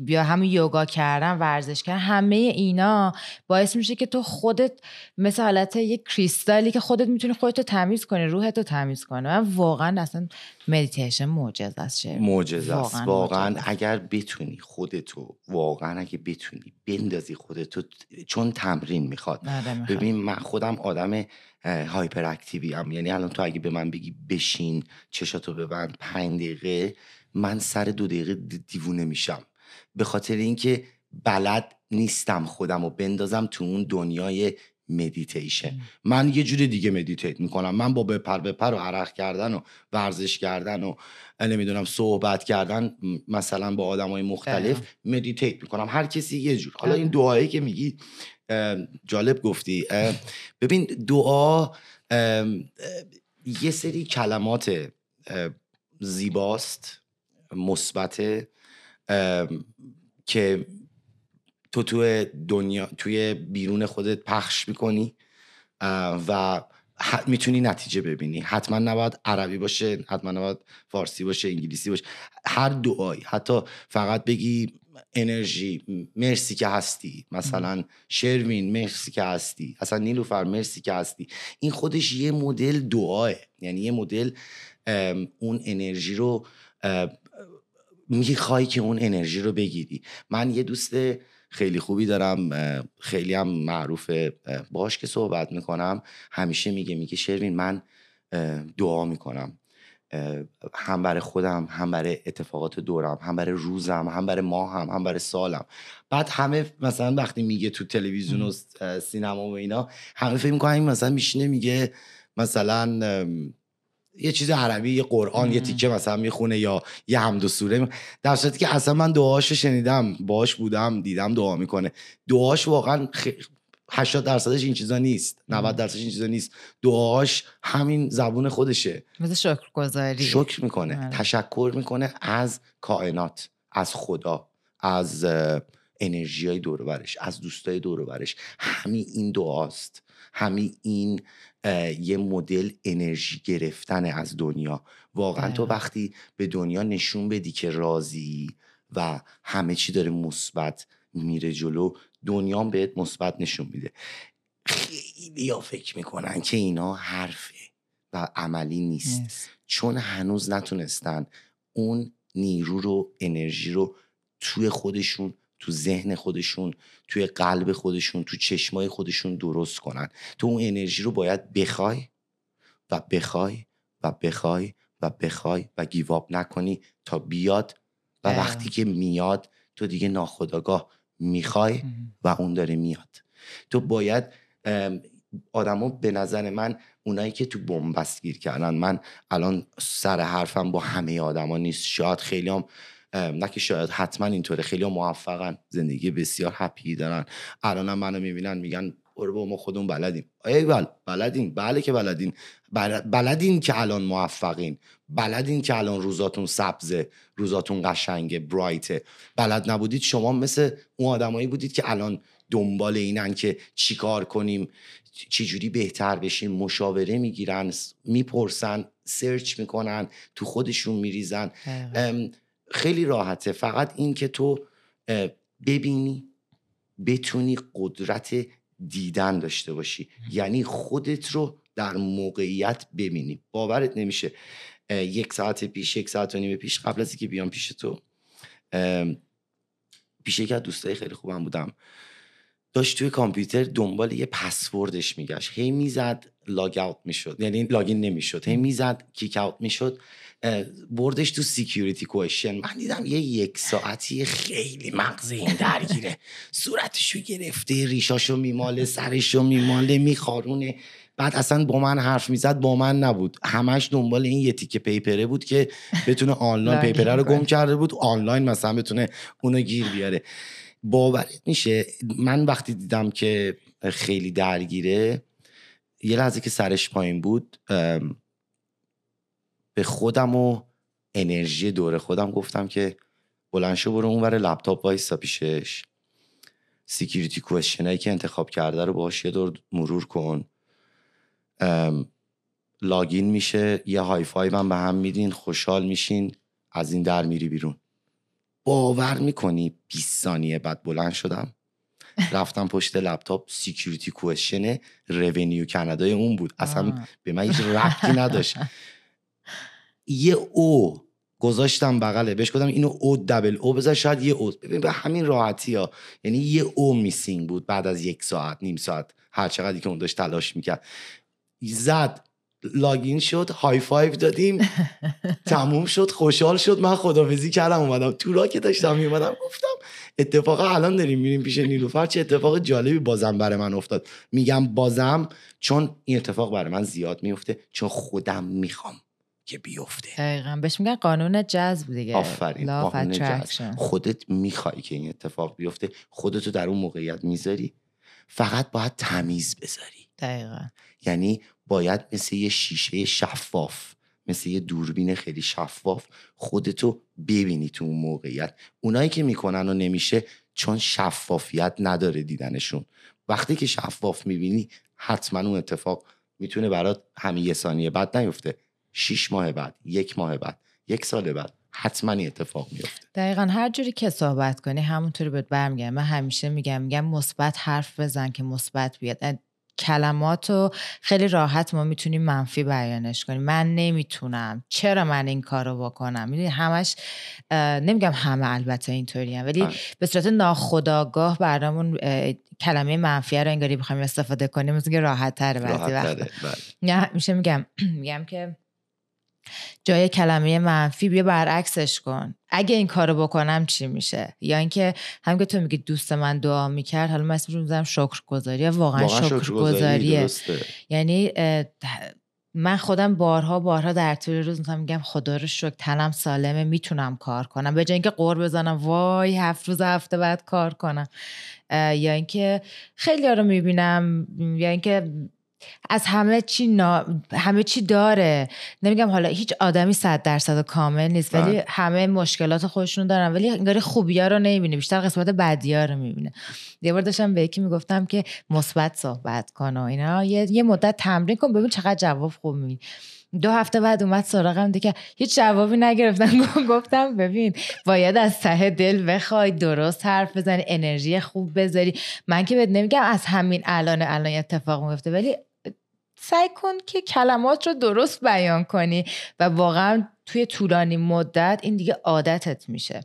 بیا همین یوگا کردن ورزش کردن همه اینا باعث میشه که تو خودت مثل حالت یک کریستالی که خودت می‌تونی خودتو تمیز کنی روحتو تمیز کنی. من واقعا اصلا مدیتیشن معجزه است معجزه است. واقعا, واقعا اگر بتونی خودتو واقعا اگه بتونی بندازی خودتو چون تمرین می‌خواد. ببین من خودم آدم hyperactive ی ام یعنی الان تو اگه به من بگی بشین چشاتو ببند پنج دقیقه من سر دو دقیقه دیوونه میشم. به خاطر اینکه بلد نیستم خودم رو بندازم تو اون دنیای مدیتیشن من یه جور دیگه meditate می‌کنم. من با بپر بپر و عرق کردن و ورزش کردن و نمی‌دونم صحبت کردن مثلا با آدم های مختلف meditate می‌کنم. هر کسی یه جور. حالا این دعایی که میگی جالب گفتی. ببین دعا یه سری کلمات زیباست مثبت که تو توی دنیا توی بیرون خودت پخش می‌کنی و می‌تونی نتیجه ببینی. حتما نباید عربی باشه حتما نباید فارسی باشه انگلیسی باشه. هر دعایی حتی فقط بگی انرژی مرسی که هستی. مثلا شروین مرسی که هستی. اصلا نیلوفر مرسی که هستی. این خودش یه مدل دعاه. یعنی یه مدل اون انرژی رو می‌خوای که اون انرژی رو بگیری. من یه دوست خیلی خوبی دارم خیلی هم معروفه باش که صحبت می‌کنم همیشه میگه میگه شروین من دعا می‌کنم. هم برای خودم هم برای اتفاقات دورم هم برای روزم هم برای ماهم هم برای سالم. بعد همه مثلا وقتی میگه تو تلویزیون و سینما و اینا همه فکر می‌کنن مثلا میشینه میگه مثلا یه چیز عربی یه قرآن یه تیکه مثلا می‌خونه یا یه حمد و سوره در صورتی که اصلا من دعاشو شنیدم باش بودم دیدم دعا می‌کنه. دعاش واقعا خ... 80 درصدش این چیزا نیست 90 درصدش این چیزا نیست. دعاش همین زبون خودشه. مثل شکر گذاری شکر می‌کنه آره. تشکر می‌کنه از کائنات از خدا از انرژی های دور از دوستای دور همین این دعاست. همین این یه مدل انرژی گرفتن از دنیا. واقعا تو وقتی به دنیا نشون بدی که راضی و همه چی داره مثبت میره جلو دنیا بهت مثبت نشون میده. خیلی ها فکر می‌کنن که اینا حرفه و عملی نیست. چون هنوز نتونستن اون نیرو رو انرژی رو توی خودشون تو ذهن خودشون توی قلب خودشون تو چشمای خودشون درست کنن. تو اون انرژی رو باید بخوای و بخوای و بخوای و بخوای و گیواب نکنی تا بیاد و وقتی که میاد تو دیگه ناخداگاه می‌خوای و اون داره میاد. تو باید آدما به نظر من اونایی که تو بنبست گیر کردن. من الان سر حرفم با همه آدما نیست. شاید خیلی هم نه که شاید حتما اینطوره. خیلی موفقن. زندگی بسیار هپی دارن. الان هم منو می‌بینن میگن برو ما خودمون بلدیم. ای بل بلدین بله که بلدین. بلدین که الان موفقین. بلدین که الان روزاتون سبزه روزاتون قشنگه برایته بلد نبودید؟ شما مثل اون آدمایی بودید که الان دنبال اینن که چیکار کنیم چجوری بهتر بشیم. مشاوره می‌گیرن می‌پرسن سرچ می‌کنن تو خودشون میریزن. خیلی راحته. فقط این که تو ببینی بتونی قدرت دیدن داشته باشی. یعنی خودت رو در موقعیت ببینی. باورت نمیشه. یک ساعت پیش یک ساعت و نیم پیش قبل از اینکه بیام پیش تو پیش یک از دوستای خیلی خوبم بودم. داشت توی کامپیوتر دنبال یه پسوردش میگشت. هی می‌زد log out می‌شد. یعنی login نمی‌شد. هی می‌زد kick out می‌شد. بردش تو security question من دیدم یه یک ساعتی خیلی مغز این درگیره. صورتشو گرفته ریشاشو میماله سرشو میماله میخارونه. بعد اصلا با من حرف می‌زد با من نبود. همش دنبال این یه تیکه پیپره بود که بتونه آنلاین پیپره رو گم. کرده بود. آنلاین مثلا بتونه اونو گیر بیاره. باورت میشه من وقتی دیدم که خیلی درگیره یه لحظه که سرش پایین بود به خودم و انرژی دور خودم گفتم که بلند شو برو اونور لپتاپ وایسا پیشش. security question ایی که انتخاب کرده رو باهاش یه دور مرور کن. login میشه یه high five هم به هم میدین خوشحال میشین از این در میری بیرون. باور می‌کنی 20 ثانیه بعد بلند شدم. [laughs] رفتم پشت لپتاپ security question renew کانادای اون بود. اصلا. به من هیچ ربطی نداشت. [laughs] یه O گذاشتم بغله. بهش گفتم اینو O double O بذار شاید یه O. ببین به همین راحتی ها. یعنی یه O missing بود بعد از یک ساعت نیم ساعت. هر چقدری که اون داشت تلاش می‌کرد. زد. login شد high five دادیم. [laughs] تموم شد خوشحال شد. من خدافزی کردم اومدم. تو را که داشتم میومدم گفتم اتفاقا الان داریم میریم پیش نیلوفر. چه اتفاق جالبی بازم برای من افتاد. میگم بازم چون این اتفاق برای من زیاد میفته چون خودم می‌خوام. که بیفته. دقیقا. بهش میگن قانون جذب دیگه. آفرین. قانون جذب. خودت می‌خوای که این اتفاق بیفته خودتو در اون موقعیت می‌ذاری فقط باید تمیز بذاری. دقیقا. یعنی باید مثل یه شیشه شفاف مثل یه دوربین خیلی شفاف خودتو ببینی تو اون موقعیت. اونایی که می‌کنن و نمیشه چون شفافیت نداره دیدنشون. وقتی که شفاف می‌بینی حتما اون اتفاق می‌تونه برات همین یه ثانیه بعد نیفته. شیش ماه بعد یک ماه بعد یک سال بعد حتما این اتفاق میفته دقیقا هر جوری که صحبت کنی همونطوری بهت برمیگردم من همیشه میگم میگم مثبت حرف بزن که مثبت بیاد. کلمات رو خیلی راحت ما می‌تونیم منفی بیانش کنیم من نمی‌تونم. چرا من این کار رو بکنم؟ می‌دونی همش نمیگم همه البته اینطوری هم ولی بله. به صورت ناخودآگاه برامون کلمه منفی رو انگاری بخوایم استفاده کنیم که راحت تره بعضی تره بله. نه میشه میگم [clears throat] میگم که جای کلمه منفی بیا برعکسش کن. اگه این کارو بکنم چی میشه؟ یا اینکه هم که تو میگی دوست من دعا می‌کرد حالا من اسمش می‌ذارم شکرگزاری. واقعا, واقعا شکرگزاریه. یعنی من خودم بارها بارها در طول روز مثلا میگم خدا رو شکر تنم سالمه می‌تونم کار کنم. به جای اینکه قور بزنم وای هفت روز هفته بعد کار کنم. یا اینکه خیلی رو می‌بینم یا اینکه از همه چی نا... همه چی داره. نمیگم حالا هیچ آدمی صد درصد کامل نیست ولی بله. همه مشکلات خودشون دارن. ولی انگاری خوبی ها رو نمی‌بینه بیشتر قسمت بدی ها رو می‌بینه. یه بار داشتم به یکی می‌گفتم که مثبت صحبت کن و اینا. یه, یه مدت تمرین کن ببین چقدر جواب خوب می‌بینی. دو هفته بعد اومد سراغم دیگه هیچ جوابی نگرفتم. [laughs] گفتم ببین باید از ته دل بخوای درست حرف بزنی انرژی خوب بذاری. من که بهت نمیگم از همین الان الان اتفاق میفته ولی سعی کن که کلمات رو درست بیان کنی و واقعا توی طولانی مدت این دیگه عادتت میشه.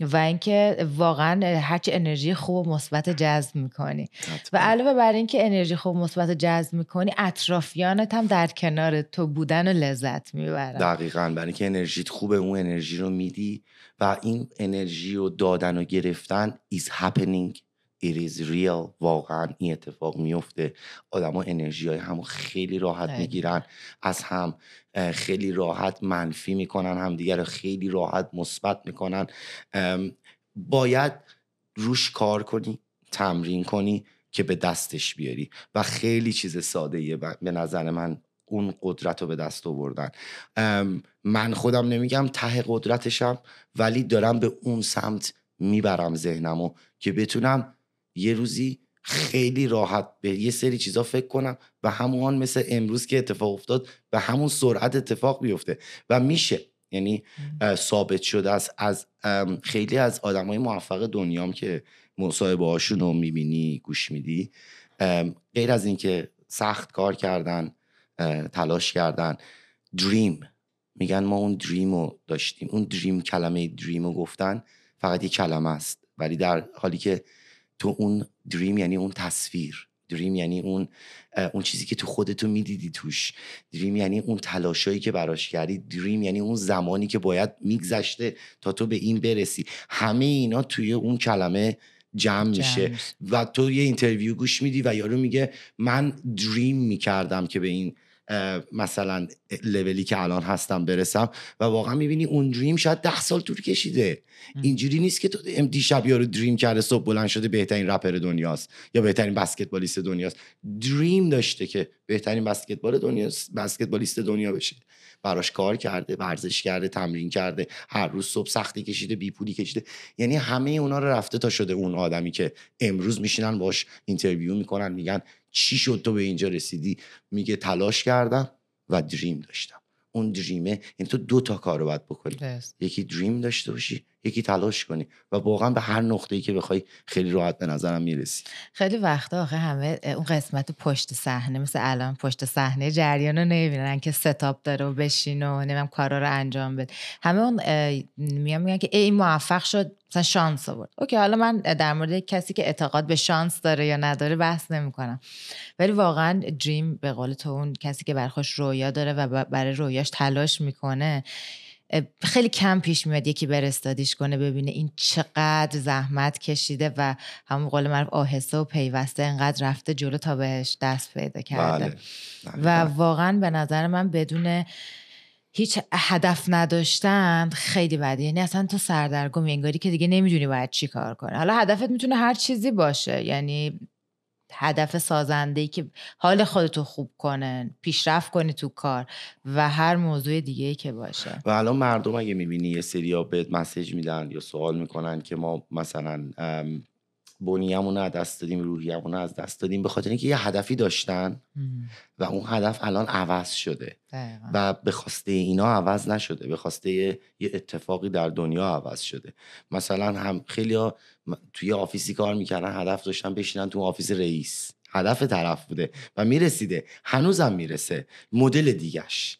و اینکه واقعا هرچی انرژی خوب و مثبت جذب می‌کنی. و علاوه بر اینکه انرژی خوب و مثبت جذب می‌کنی اطرافیانت هم در کنار تو بودن و لذت می‌برن. دقیقا. برای اینکه انرژیت خوبه اون انرژی رو میدی و این انرژی رو دادن و گرفتن is happening. It is real. واقعا این اتفاق میفته. آدما انرژی های همو خیلی راحت دقیقاً. می‌گیرن. از هم خیلی راحت منفی می‌کنن همدیگه رو خیلی راحت مثبت می‌کنن. باید روش کار کنی تمرین کنی که به دستش بیاری. و خیلی چیز ساده ایه به نظر من اون قدرت رو به دست آوردن. من خودم نمیگم ته قدرتشم ولی دارم به اون سمت می‌برم ذهنمو که بتونم یه روزی خیلی راحت به یه سری چیزا فکر کنم و همون مثل امروز که اتفاق افتاد به همون سرعت اتفاق بیفته. و میشه. یعنی ثابت شده است از خیلی از آدم های موفق دنیام که مصاحبه هاشون رو می‌بینی گوش میدی غیر از اینکه سخت کار کردن تلاش کردن دریم. میگن ما اون دریم رو داشتیم. اون دریم کلمه دریم رو گفتن فقط یه کلمه است. ولی در حالی که تو اون دریم یعنی اون تصویر. دریم یعنی اون اون چیزی که تو خودتو می‌دیدی توش. دریم یعنی اون تلاشایی که براش کردی. دریم یعنی اون زمانی که باید میگذشته تا تو به این برسی. همه اینا توی اون کلمه جمع میشه. و تو یه اینترویو گوش میدی و یارو میگه من دریم می‌کردم که به این مثلا لولی که الان هستم برسم و واقعا می‌بینی اون دریم شاید ده سال طول کشیده. اینجوری نیست که تو دیشب یارو دریم کرده صبح بلند شده بهترین رپر دنیاست یا بهترین بسکتبالیست دنیاست. دریم داشته که بهترین بسکتبال دنیاست بسکتبالیست دنیا بشه. براش کار کرده ورزش کرده تمرین کرده هر روز صبح سختی کشیده بی پولی کشیده. یعنی همه اونا رو رفته تا شده اون آدمی که امروز میشینن باش interview می‌کنن میگن چی شد تو به اینجا رسیدی؟ میگه تلاش کردم و dream داشتم. اون dream ه یعنی تو دو تا کار رو باید بکنی. یکی dream داشته باشی یکی تلاش کنی و واقعا به هر نقطه‌ای که بخوای خیلی راحت به نظرم می‌رسی. خیلی وقتا آخه همه اون قسمت پشت صحنه مثل الان پشت صحنه جریان رو نمی‌بینن که setup داره و بشین و نمیم کارا رو انجام بده. همه اون میان میگن که این موفق شد مثلا شانس آورد. اوکی حالا من در مورد کسی که اعتقاد به شانس داره یا نداره بحث نمی‌کنم. ولی واقعا دریم به قول تو اون کسی که برخوش رویا داره و برای رویاش تلاش می‌کنه خیلی کم پیش میاد یکی بر استادیش کنه ببینه این چقدر زحمت کشیده و همون قول معروف آهسته و پیوسته انقدر رفته جلو تا بهش دست پیدا کرده بله. بله. و واقعا به نظر من بدون هیچ هدف نداشتن خیلی بده یعنی اصلا تو سردرگم انگاری که دیگه نمی‌دونی باید چی کار کنه حالا هدفت می‌تونه هر چیزی باشه یعنی هدف سازنده ای که حال خودتو خوب کنه پیشرفت کنی تو کار و هر موضوع دیگه ای که باشه. و الان مردم اگه می‌بینی یه سری بهت مسیج میدن یا سوال می‌کنن که ما مثلا بنیمون از دست دادیم روحیمون از دست دادیم به خاطر اینکه یه هدفی داشتن و اون هدف الان عوض شده و به خواسته اینا عوض نشده به خواسته یه, اتفاقی در دنیا عوض شده. مثلا هم خیلی ها توی office ی کار می‌کردن هدف داشتن بشینن تو office رئیس. هدف طرف بوده و می‌رسیده. هنوزم می‌رسه. مدل دیگش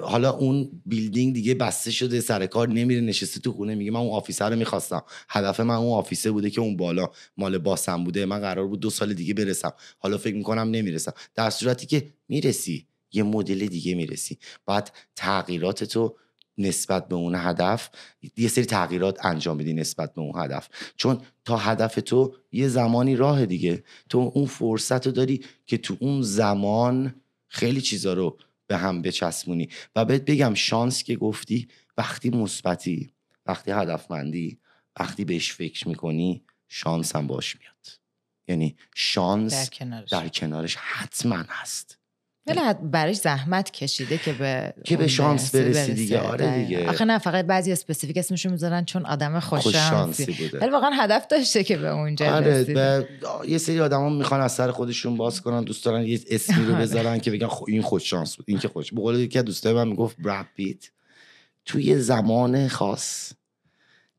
حالا اون building دیگه بسته شده سر کار نمیره نشسته تو خونه میگه من اون office ه رو می‌خواستم. هدف من اون office ه بوده که اون بالا مال باسم بوده. من قرار بود دو سال دیگه برسم. حالا فکر می‌کنم نمی‌رسم. در صورتی که می‌رسی یه مدل دیگه می‌رسی. باید تغییرات تو نسبت به اون هدف یه سری تغییرات انجام بدی نسبت به اون هدف. چون تا هدف تو یه زمانی راه دیگه. تو اون فرصت رو داری که تو اون زمان خیلی چیزا رو به هم بچسبونی. و بهت بگم شانس که گفتی وقتی مثبتی وقتی هدفمندی وقتی بهش فکر می‌کنی شانس هم باش میاد. یعنی شانس در کنارش, در کنارش حتما هست. ولی براش زحمت کشیده که به که به شانس برسی دیگه. آره دیگه. آخه نه فقط بعضی specific اسمشون می‌ذارن چون آدم خوش شانسی بوده. ولی واقعا هدف داشته که به اونجا آره به یه سری آدما می‌خوان از سر خودشون باز کنن دوست دارن یه اسمی رو [laughs] بذارن که بگن این خوش شانس بود این که خوش. به قول یکی از دوستای من می‌گفت براد پیت توی زمان خاص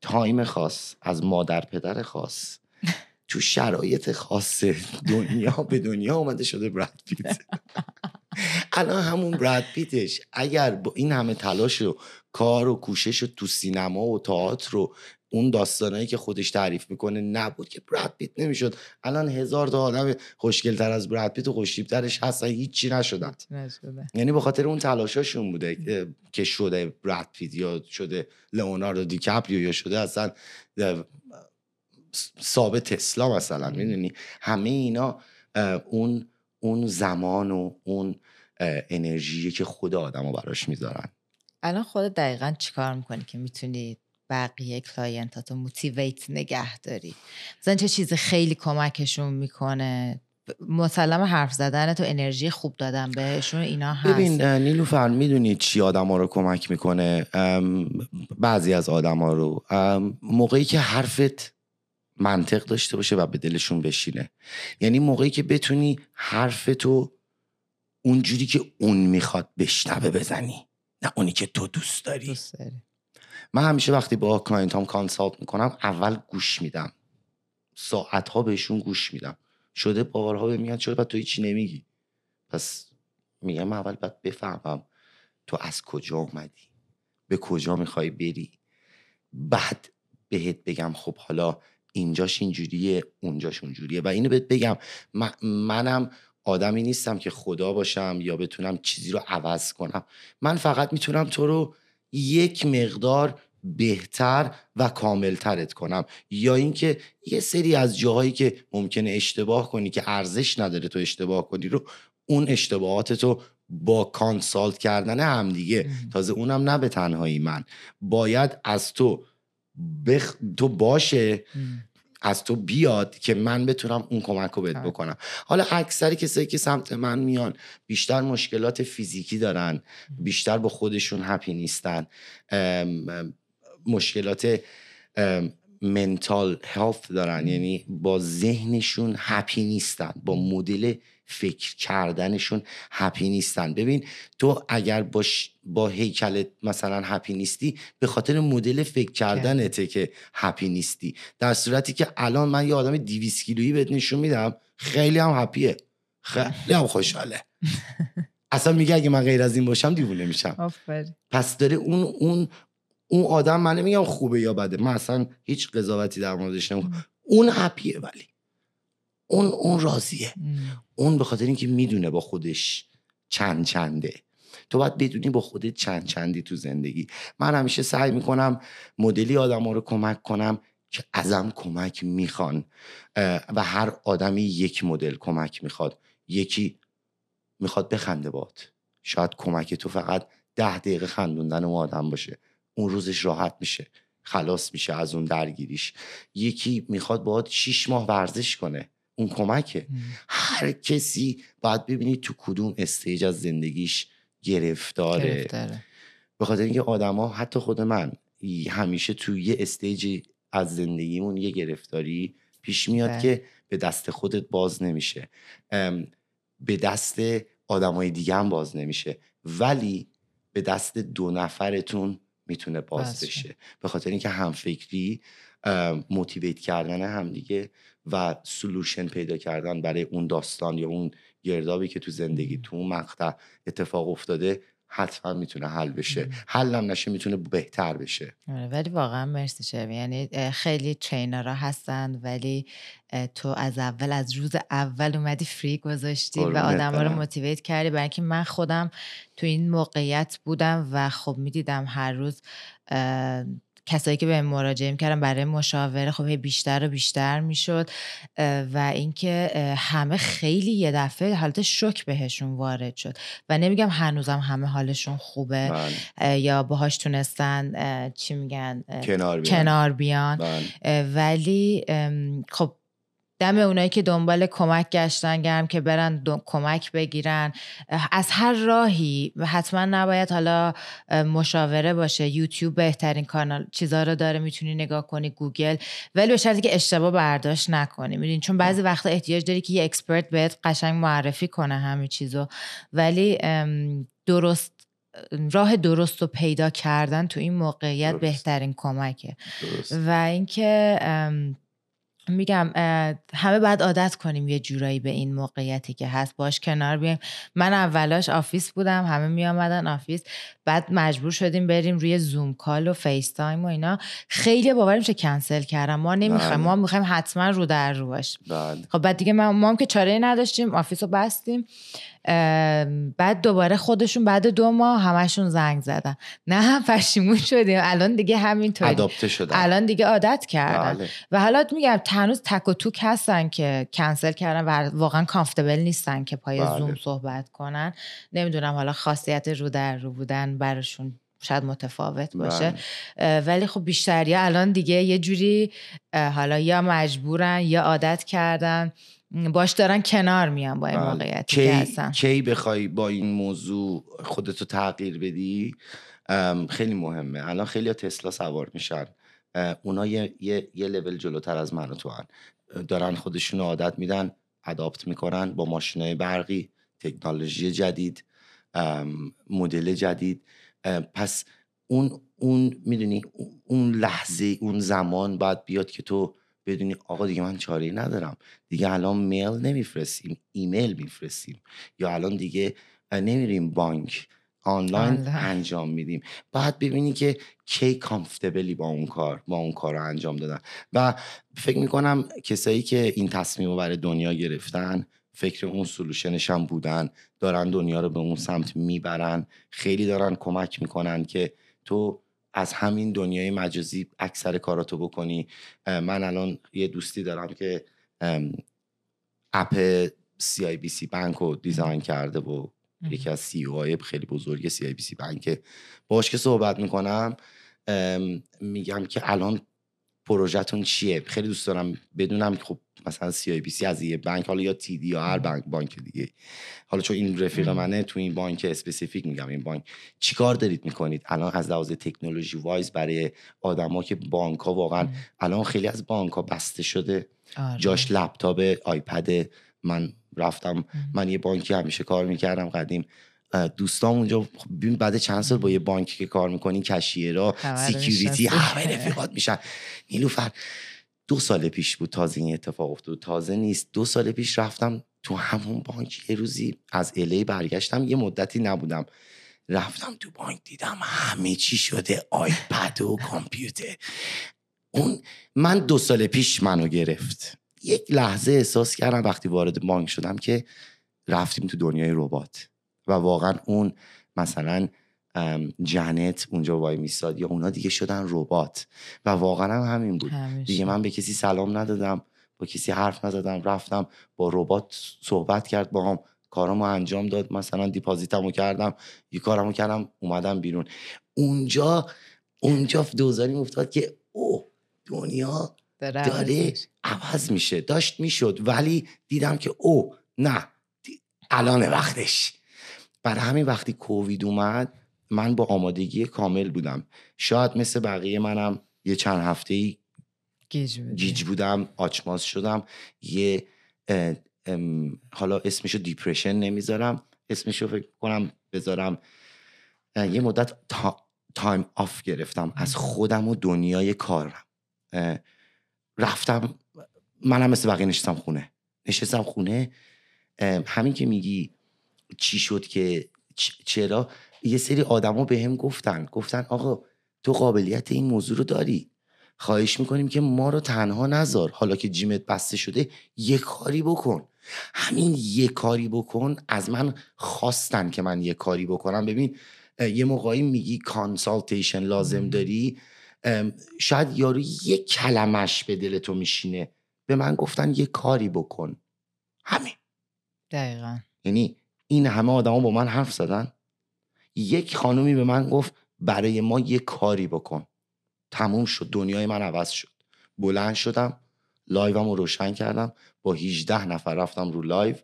time خاص از مادر پدر خاص تو شرایط خاص دنیا به دنیا اومده شده براد پیت. [laughs] الان همون براد پیتش اگر با این همه تلاش و کار و کوشش و تو سینما و تئاتر رو اون داستانایی که خودش تعریف می‌کنه نبود که براد پیت نمی‌شد. الان هزار تا آدم خوشگلتر از براد پیت و خوشتیبترش هستن هیچی نشدن. یعنی به خاطر اون تلاشاشون بوده که شده براد پیت یا شده لئوناردو دیکاپریو یا شده اصلا ثابت تسلا مثلا می‌دونی؟ همه اینا اون اون زمان و اون انرژی که خود آدم براش می‌ذارن. الان خود دقیقا چیکار می‌کنی که می‌تونی بقیه client اتو motivate نگه داری؟ مثلا چه چیزی خیلی کمکشون می‌کنه؟ مسلم حرف زدن تو انرژی خوب دادن بهشون اینا هست. ببین نیلوفر می‌دونی چی آدم ها رو کمک می‌کنه؟ بعضی از آدم ها رو موقعی که حرفت منطق داشته باشه و به دلشون بشینه. یعنی موقعی که بتونی حرف تو اونجوری که اون می‌خواد بشنوه بزنی. نه اونی که تو دوست داری, دوست داری. من همیشه وقتی با client هام consult می‌کنم اول گوش میدم. ساعت ها بهشون گوش میدم. شده بارها به میاد شده تو هیچی نمیگی؟ پس میگم اول باید بفهمم تو از کجا اومدی؟ به کجا می‌خوای بری؟ بعد بهت بگم خب حالا اینجاش اینجوریه اونجاش اونجوریه. و اینو بهت بگم منم آدمی نیستم که خدا باشم یا بتونم چیزی رو عوض کنم. من فقط می‌تونم تو رو یک مقدار بهتر و کاملترت کنم. یا اینکه یه سری از جاهایی که ممکنه اشتباه کنی که ارزش نداره تو اشتباه کنی رو اون اشتباهات تو با کانسالت کردن همدیگه. تازه اونم نه به تنهایی من. باید از تو بخ... تو باشه. از تو بیاد که من بتونم اون کمک رو بهت بکنم. حالا اکثری کسایی که سمت من میان بیشتر مشکلات فیزیکی دارن بیشتر با خودشون هپی نیستن. مشکلات منتال هلت دارن. یعنی با ذهنشون هپی نیستن. با مدل فکر کردنشون هپی نیستن. ببین تو اگر باش با هیکل مثلا هپی نیستی به خاطر مدل فکر کردنته که هپی نیستی. در صورتی که الان من یه آدم 200 کیلویی بهت نشون میدم خیلی هم هپیه خیلی هم خوشحاله. [laughs] اصلا میگه اگه من غیر از این باشم دیوونه میشم. پس داره اون اون اون آدم من نمیگم خوبه یا بده. من اصلا هیچ قضاوتی در موردش نمی‌کنم. اون هپیه ولی. اون اون راضیه. اون به خاطر اینکه می‌دونه با خودش چند چنده. تو باید بدونی با خودت چند چندی تو زندگی. من همیشه سعی می‌کنم مدلی آدم ها رو کمک کنم که ازم کمک می‌خوان. و هر آدمی یک مدل کمک می‌خواد. یکی می‌خواد بخنده بات. شاید کمک تو فقط ده دقیقه خندوندن اون آدم باشه. اون روزش راحت میشه. خلاص میشه از اون درگیریش. یکی می‌خواد باید شیش ماه ورزش کنه. اون کمکه. هر کسی باید ببینید تو کدوم stage از زندگیش گرفتاره, به خاطر اینکه آدما حتی خود من همیشه تو یه stage از زندگیمون یه گرفتاری پیش میاد بله. که به دست خودت باز نمیشه. به دست آدمای دیگه هم باز نمیشه. ولی به دست دو نفرتون می‌تونه باز بشه. به خاطر اینکه همفکری موتیویت کردن همدیگه و سلوشن پیدا کردن برای اون داستان یا اون گردابی که تو زندگی تو اون مقطع اتفاق افتاده حتما می‌تونه حل بشه. حلم نشه می‌تونه بهتر بشه. آره، ولی واقعا مرسی شوی یعنی خیلی چینرها هستن ولی تو از اول از روز اول اومدی فری گذاشتی و آدم ها رو موتیویت کردی. برای اینکه من خودم تو این موقعیت بودم و خب می‌دیدم هر روز کسایی که به مراجعه کردن برای مشاوره خب بیشتر و بیشتر می‌شد و اینکه همه خیلی یه دفعه حالت شک بهشون وارد شد و نمیگم هنوزم همه حالشون خوبه بله. یا باهاش تونستن چی میگن کنار بیان, کنار بیان. بله. ولی خب دم اونایی که دنبال کمک گشتن گرم که برن کمک بگیرن. از هر راهی حتما نباید حالا مشاوره باشه. یوتیوب بهترین کانال چیزا رو داره می‌تونی نگاه کنی. گوگل ولی به شرطی که اشتباه برداشت نکنی. می‌دونی؟ چون بعضی وقتا احتیاج داری که یه expert بهت قشنگ معرفی کنه همه چیزو. ولی درست راه درست رو پیدا کردن تو این موقعیت بهترین کمکه. و اینکه میگم همه باید عادت کنیم یه جورایی به این موقعیتی که هست باش کنار بیایم. من اولاش office بودم همه می آمدن office. بعد مجبور شدیم بریم روی Zoom call و FaceTime و اینا. خیلیا باورت میشه کنسل کردن. ما نمی‌خوایم بله. ما می‌خوایم حتما رو در رو باشیم بله. خب بعد دیگه ما, ما هم که چاره نداشتیم office رو بستیم. بعد دوباره خودشون بعد دو ماه همشون زنگ زدن. نه پشیمون شدیم. الان دیگه همینطوری. الان دیگه عادت کردن. بله. و حالا میگم هنوز تک و توک هستن که کنسل کردن و واقعا کامفتبل نیستن که پای بله. زوم صحبت کنن. نمی‌دونم حالا خاصیت رو در رو بودن براشون شاید متفاوت باشه. بله. ولی خب بیشتری الان دیگه یه جوری حالا یا مجبورن یا عادت کردن. باش دارن کنار میان با این بله. هستن. کی بخوای با این موضوع خودتو تغییر بدی؟ خیلی مهمه. الان خیلی تسلا سوار میشن. اونا یه, یه،, یه لول جلوتر از من و تو هن. دارن خودشون عادت میدن اداپت می‌کنن با ماشینای برقی تکنولوژی جدید مدل جدید. پس اون اون می‌دونی اون لحظه اون زمان باید بیاد که تو بدونی آقا دیگه من چاره ندارم. دیگه الان میل نمیفرستیم ایمیل میفرستیم. یا الان دیگه نمیریم بانک آنلاین. انجام میدیم. باید ببینی که کی کامفتبلی با اون کار با اون کار رو انجام دادن. و فکر می‌کنم کسایی که این تصمیم رو برای دنیا گرفتن فکر اون سلوشنش هم بودن دارن دنیا رو به اون سمت می‌برن خیلی دارن کمک می‌کنن که تو از همین دنیای مجازی اکثر کاراتو بکنی. من الان یه دوستی دارم که app CIBC بانک رو design کرده و یکی از سی های خیلی بزرگ CIBC بانک باش که صحبت می‌کنم. میگم که الان پروژهتون چیه؟ خیلی دوست دارم بدونم که خب مثلا CIBC از یه بانک حالا یا TD یا هر بانک بانک دیگه. حالا چون این رفیق. منه تو این بانک specific میگم. این بانک چیکار دارید می‌کنید؟ الان از لحاظ technology wise برای آدما که بانک ها واقعا الان خیلی از بانک ها بسته شده. آره. جاش لپتاپ iPad. من رفتم من یه بانکی همیشه کار می‌کردم. قدیم اه، دوستام اونجا بعد چند سال با یه بانکی که کار می‌کنی cashier ا security. همه رفیقات میشن. نیلوفر دو سال پیش بود تازه این اتفاق افتاد. تازه نیست. دو سال پیش رفتم تو همون بانک. یه روزی از LA برگشتم. یه مدتی نبودم. رفتم تو بانک دیدم همه چی شده. آیپد و کامپیوتر. اون من دو سال پیش منو گرفت. یک لحظه احساس کردم وقتی وارد بانک شدم که رفتیم تو دنیای ربات. و واقعا اون مثلا جنت اونجا وای میستاد یا اونا دیگه شدن ربات. و واقعا هم همین بود. همیشه. دیگه من به کسی سلام ندادم با کسی حرف نزدم رفتم با ربات صحبت کرد با هم کارامو انجام داد. مثلا دیپازیتمو کردم یه کارمو کردم اومدم بیرون. اونجا اونجا دوزاری افتاد که او دنیا داره عوض میشه. داشت می‌شد ولی دیدم که او نه الان وقتش. برای همین وقتی کووید اومد من با آمادگی کامل بودم. شاید مثل بقیه منم یه چند هفته ای گیج. گیج بودم آچماز شدم. یه اه، حالا اسمشو depression نمی‌ذارم. اسمشو فکر کنم بذارم یه مدت تا- time off گرفتم. از خودم و دنیای کارم. رفتم منم مثل بقیه نشستم خونه. نشستم خونه همین که میگی چی شد که چرا؟ یه سری آدما به هم گفتن گفتن آقا تو قابلیت این موضوع رو داری. خواهش می‌کنیم که ما رو تنها نذار. حالا که جیمت بسته شده یه کاری بکن. همین یه کاری بکن از من خواستن که من یه کاری بکنم. ببین یه موقعی میگی کانسالتیشن لازم. داری. شاید یارو یه کلمش به دل تو میشینه. به من گفتن یه کاری بکن. همین. دقیقا. یعنی این همه آدما با من حرف زدن. یک خانومی به من گفت برای ما یه کاری بکن. تموم شد دنیای من عوض شد. بلند شدم live م رو روشن کردم با 18 نفر رفتم رو live.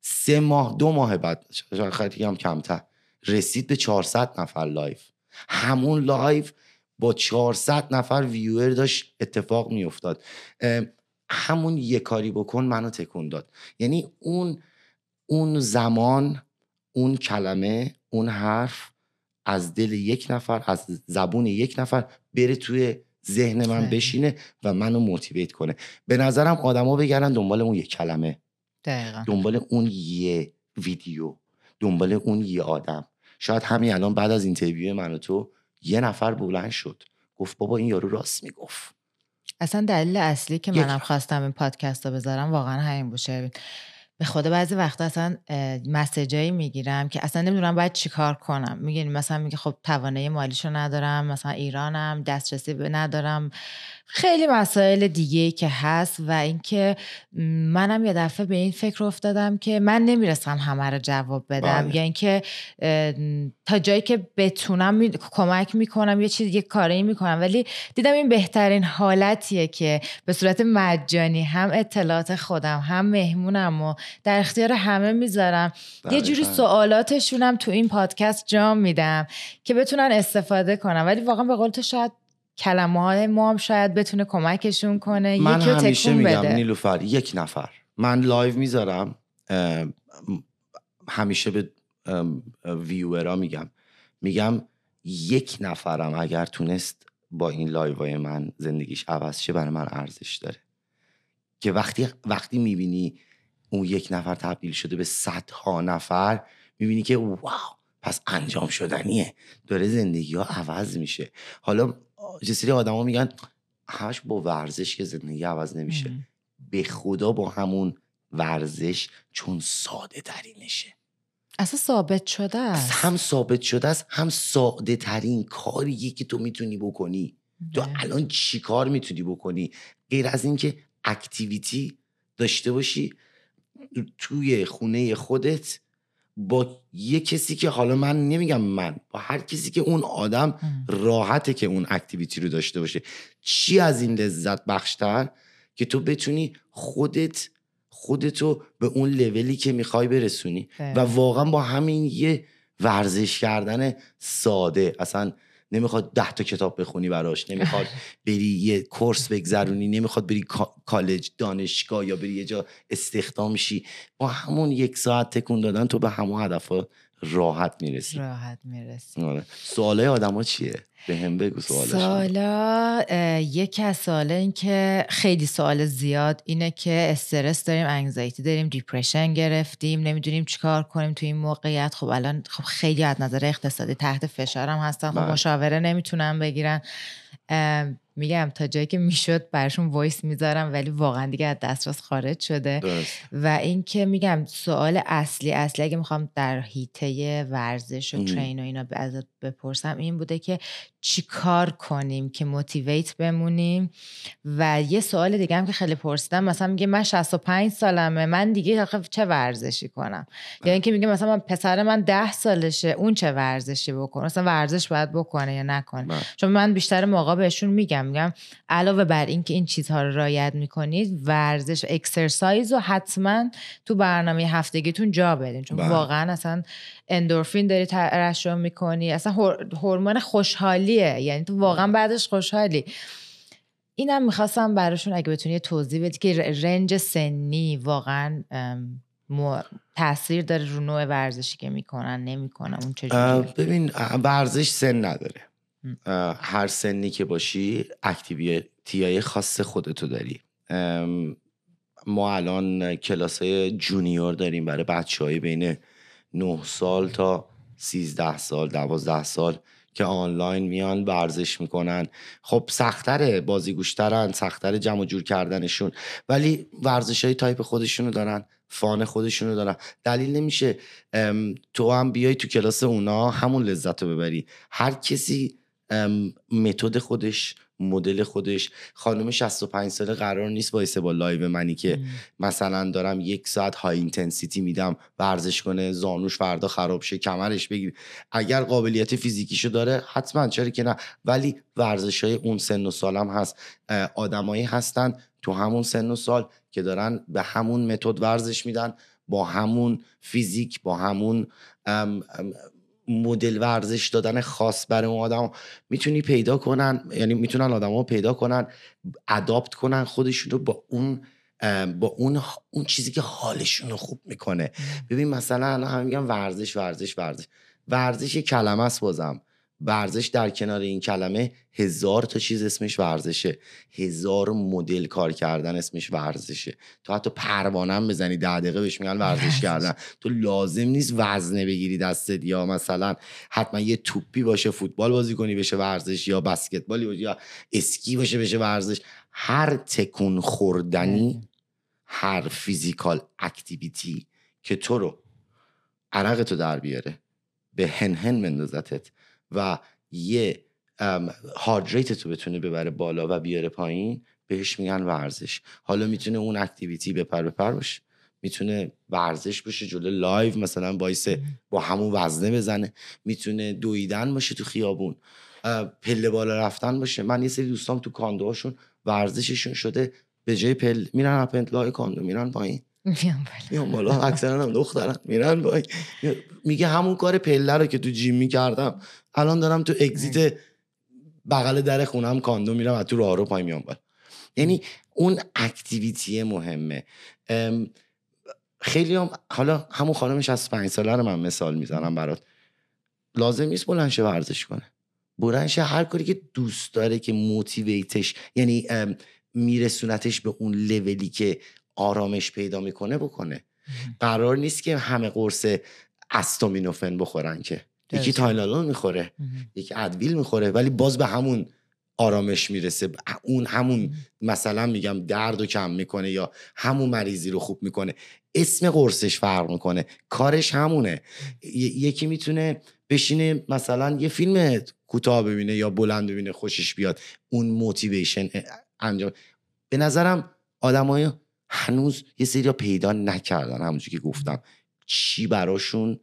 سه ماه دو ماه بعد خیلی هم کمتر رسید به 400 نفر live. همون live با 400 نفر viewer داشت اتفاق میافتاد. همون یه کاری بکن منو تکون داد. یعنی اون اون زمان اون کلمه اون حرف از دل یک نفر از زبون یک نفر بره توی ذهن من. بشینه و منو motivate کنه. به نظرم آدما بگردن دنبال اون یک کلمه. دقیقا. دنبال اون یه ویدیو. دنبال اون یه آدم. شاید همین الان بعد از interview من و تو یه نفر بلند شد. گفت بابا این یارو راست می‌گفت. اصلا دلیل اصلی که منم. خواستم این پادکست رو بذارم واقعا همین باشه به خدا بعضی وقتا اصلا مسیجایی می‌گیرم که اصلا نمی‌دونم باید چیکار کنم. میگین مثلا میگه خب توانایی مالیشو ندارم مثلا ایرانم دسترسی ندارم. خیلی مسائل دیگه ای که هست و اینکه منم یه دفعه به این فکر افتادم که من نمی‌رسم همه رو جواب بدم بله. یا اینکه تا جایی که بتونم می- کمک می‌کنم یه چیز یه کاری می‌کنم ولی دیدم این بهترین حالتیه که به صورت مجانی هم اطلاعات خودم هم مهمونم و در اختیار همه می‌ذارم یه جوری دقیقاً. سوالاتشونم تو این پادکست جواب میدم که بتونن استفاده کنن ولی واقعا به قول تو شاید کلمه های ما هم شاید بتونه کمکشون کنه. من یکی همیشه تکون میگم بده. نیلوفر یک نفر. من live می‌ذارم همیشه به viewer ا میگم. میگم یک نفرم اگر تونست با این لایوهای من زندگیش عوض شه برای من ارزش داره. که وقتی وقتی می‌بینی اون یک نفر تبدیل شده به صدها نفر می‌بینی که واو پس انجام شدنیه. داره زندگی ها عوض میشه. حالا یه سری آدما میگن همش با ورزش که زندگی عوض نمیشه. ام. به خدا با همون ورزش چون ساده ترینشه. اصلا ثابت شده است. هم ثابت شده است هم ساده ترین کاریه که تو می‌تونی بکنی. تو بله. الان چی کار می‌تونی بکنی؟ غیر از اینکه اکتیویتی داشته باشی توی خونه خودت با یه کسی که حالا من نمیگم من با هر کسی که اون آدم. راحته که اون اکتیویتی رو داشته باشه چی از این لذت بخشتر که تو بتونی خودت خودتو به اون لولی که می‌خوای برسونی و. واقعا با همین یه ورزش کردن ساده اصلا نمی‌خواد ده تا کتاب بخونی براش نمی‌خواد بری یه کورس بگذرونی نمی‌خواد بری کا- کالج دانشگاه یا بری یه جا استخدام شی. با همون یک ساعت تکون دادن تو به همون هدفها راحت می‌رسی. راحت می‌رسی. آره. سوالای آدما چیه؟ به هم بگو سوالش. سوالا یکی از این که خیلی سوال زیاد اینه که استرس داریم anxiety داریم depression گرفتیم نمی‌دونیم چیکار کنیم تو این موقعیت. خب الان خب خیلی از نظر اقتصادی تحت فشارم هستن. خب بله. مشاوره نمی‌تونن بگیرن. میگم تا جایی که می‌شد براشون voice می‌ذارم ولی واقعا دیگه از دسترس خارج شده درست. و اینکه میگم سوال اصلی اصلی اگه می‌خوام در حیطه ورزش و ام. train و اینا ازت بپرسم این بوده که چی کار کنیم که موتیویت بمونیم و یه سوال دیگه هم که خیلی پرسیدم مثلا میگه من 65 سالمه من دیگه چه ورزشی کنم یا اینکه میگه مثلا من پسر من 10 سالشه اون چه ورزشی بکنه مثلا ورزش باید بکنه یا نکنه بله. چون من بیشتر موقع بهشون میگم میگم علاوه بر اینکه این چیزها رو رعایت می‌کنید ورزش اکسرسایز رو حتما تو برنامه هفتگیتون جا بدین. چون بله. واقعا اصلا اندورفین داری ترشح می‌کنی. اصلا هور- هورمون خوشحالیه. یعنی تو واقعا بعدش خوشحالی. اینم می‌خواستم براشون اگه بتونی توضیح بدی که رنج سنی واقعا تاثیر داره رو نوع ورزشی که می‌کنن نمی‌کنن اون چجوریه ببین ورزش سن نداره. هر سنی که باشی اکتیویتی های خاص خودتو داری. ما الان کلاس junior داریم برای بچه های بین 9 سال تا 13 سال 12 سال که آنلاین میان ورزش می‌کنن. خب سختره بازیگوشترن سختره جمع جور کردنشون. ولی ورزش های تایپ خودشونو دارن fun خودشونو دارن. دلیل نمیشه تو هم بیای تو کلاس اونا همون لذت رو ببری. هر کسی متد خودش مدل خودش. خانم 65 ساله قرار نیست وایسه با live منی که. مثلا دارم یک ساعت high intensity میدم ورزش کنه زانوش فردا خراب شه کمرش بگیر اگر قابلیت فیزیکیشو داره حتما چرا که نه. ولی ورزش های اون سن و سالم هست. آدمایی هستن تو همون سن و سال که دارن به همون متد ورزش میدن با همون فیزیک با همون ام، ام، مدل ورزش دادن خاص برای اون آدم می‌تونی پیدا کنن یعنی می‌تونن آدما پیدا کنن اداپت کنن خودشون رو با اون با اون اون چیزی که حالشون رو خوب می‌کنه. ببین مثلا الان همه میگن ورزش ورزش ورزش. ورزش یه کلمه است بازم. ورزش در کنار این کلمه هزار تا چیز اسمش ورزشه. هزار مدل کار کردن اسمش ورزشه. تو حتی پروانم بزنی ده دقیقه بهش میگن ورزش. کردن. تو لازم نیست وزنه بگیری دستت یا مثلا حتما یه توپی باشه فوتبال بازی کنی بشه ورزش یا بسکتبالی باشه یا اسکی باشه بشه ورزش. هر تکون خوردنی هر physical activity که تو رو عرق تو در بیاره به هن‌هن بندازتت. و یه heart rate تو بتونه ببره بالا و بیاره پایین بهش میگن ورزش. حالا می‌تونه اون activity بپر بپر باشه. می‌تونه ورزش باشه جلو live مثلا باعث با همون وزنه بزنه. می‌تونه دویدن باشه تو خیابون. پله بالا رفتن باشه. من یه سری دوستام تو condo هاشون ورزششون شده به جای پله میرن از پله های condo میرن پایین. میام بالا. میان بالا. اکثرا هم دخترن میرن پایین میگه همون کار پله رو که تو gym می‌کردم. الان دارم تو exit بغل در خونم condo میرم و تو راه رو پای میام بالا. یعنی اون activity مهمه. خیلی هم حالا همون خانم 65 ساله رو من مثال می‌زنم برات. لازم نیست بلنشه ورزش کنه. بلنشه هر کاری که دوست داره که موتیویتش یعنی میرسونتش به اون لولی که آرامش پیدا می‌کنه بکنه. قرار نیست که همه قرص استامینوفن بخورن که. یکی. تایلانول می‌خوره. یکی ادویل می‌خوره ولی باز به همون آرامش می‌رسه. اون همون مثلا میگم درد رو کم می‌کنه یا همون مریضی رو خوب می‌کنه. اسم قرصش فرق می‌کنه. کارش همونه. یکی می‌تونه بشینه مثلا یه فیلم کوتاه ببینه یا بلند ببینه خوشش بیاد. اون موتیویشن انجام. به نظرم آدمای هنوز یه سری پیدا نکردن همونجور که گفتم. چی براشون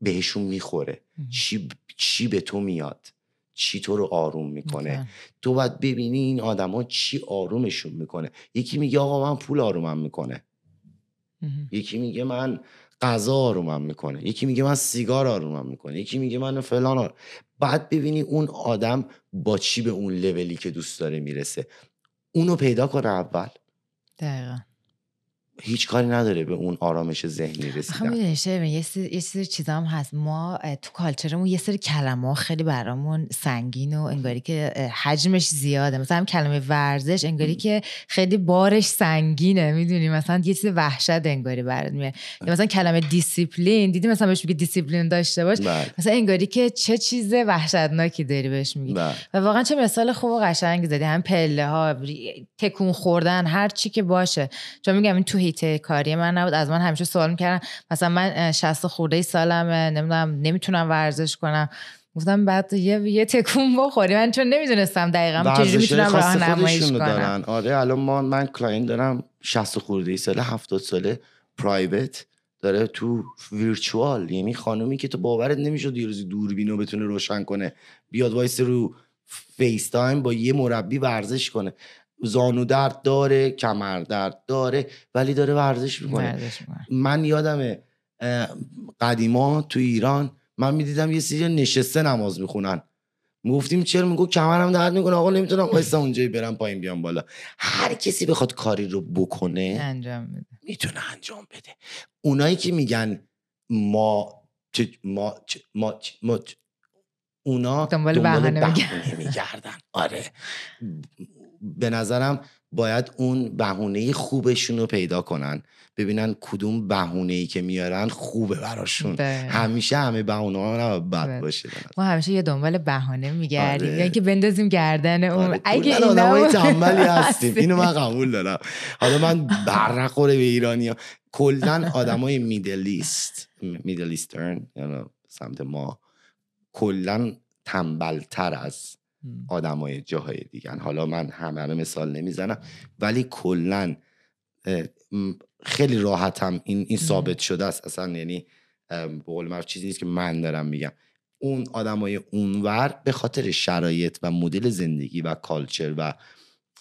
بهشون می‌خوره؟ چی, چی به تو میاد؟ چی تو رو آروم می‌کنه. تو باید ببینی این آدما چی آرومشون می‌کنه. یکی میگه آقا من پول آرومم می‌کنه. یکی میگه من غذا آرومم می‌کنه. یکی میگه من سیگار آرومم می‌کنه. یکی میگه من فلان آروم. باید ببینی اون آدم با چی به اون لولی که دوست داره می‌رسه. اونو پیدا کنه اول. Det er det. هیچ کاری نداره به اون آرامش ذهنی رسیدن. یه سری چیزا هم هست. ما تو کالچرمون یه سری کلمه ها خیلی برامون سنگین و انگاری که حجمش زیاده. مثلا هم کلمه ورزش انگاری که خیلی بارش سنگینه. می‌دونی؟ مثلا یه چیز وحشت انگاری برات میاد. یا مثلا کلمه دیسیپلین. دیدی مثلا بهش میگه دیسیپلین داشته باش؟ بله. مثلا انگاری که چه چیز وحشتناکی داری بهش میگی. بله. و واقعا چه مثال خوب و قشنگ زدی. هم پله ها تکون خوردن هر چی که باشه. چون میگم این تو حیطه کاری من نبود. از من همیشه سوال می‌کردن مثلا من اه، 60 خورده سالمه نمی‌دونم نمی‌تونم ورزش کنم. گفتم بعد یه یه تکون بخوری. من چون نمی‌دونستم دقیقا چجوری می‌تونم راهنماییش خودشونو کنم. آره الان ما من client دارم 60 خورده ساله 70 ساله private داره تو virtual یعنی خانومی که تو باورت نمی‌شد یه روزی دوربینو بتونه روشن کنه بیاد وایسه رو FaceTime با یه مربی ورزش کنه. زانو درد داره کمر درد داره ولی داره ورزش می‌کنه. من یادمه قدیما تو ایران من می‌دیدم یه سری نشسته نماز می‌خونن. گفتیم چرا؟ میگو کمرم درد می‌کنه. آقا نمی‌تونم وایسا اونجایی برم پایین بیام بالا. هر کسی بخواد کاری رو بکنه انجام میده می‌تونه انجام بده. اونایی که میگن ما چه ما چه ما چه ما اونا دنبال بهانه میگردن. آره. به نظرم باید اون بهونه خوبشون رو پیدا کنن ببینن کدوم بهونه ای که میارن خوبه براشون دقیقاً. همیشه همه بهونه ها بد. باشه به. ما همیشه یه دنبال بهانه میگردیم آره. یعنی که بندازیم گردن اون آره، اگه کلاً این آدمای [laughs] تنبلی هستیم اینو من قبول دارم حالا من بر نخوره به ایرانیا کلا آدمای Middle East Middle Eastern یعنی سمت ما کلا تنبلتر از. آدمای جاهای دیگه. حالا من همه رو مثال نمی‌زنم ولی کلا خیلی راحتم این این ثابت شده است. اصلا یعنی به قول چیزی نیست که من دارم میگم. اون آدمای اونور به خاطر شرایط و مدل زندگی و culture و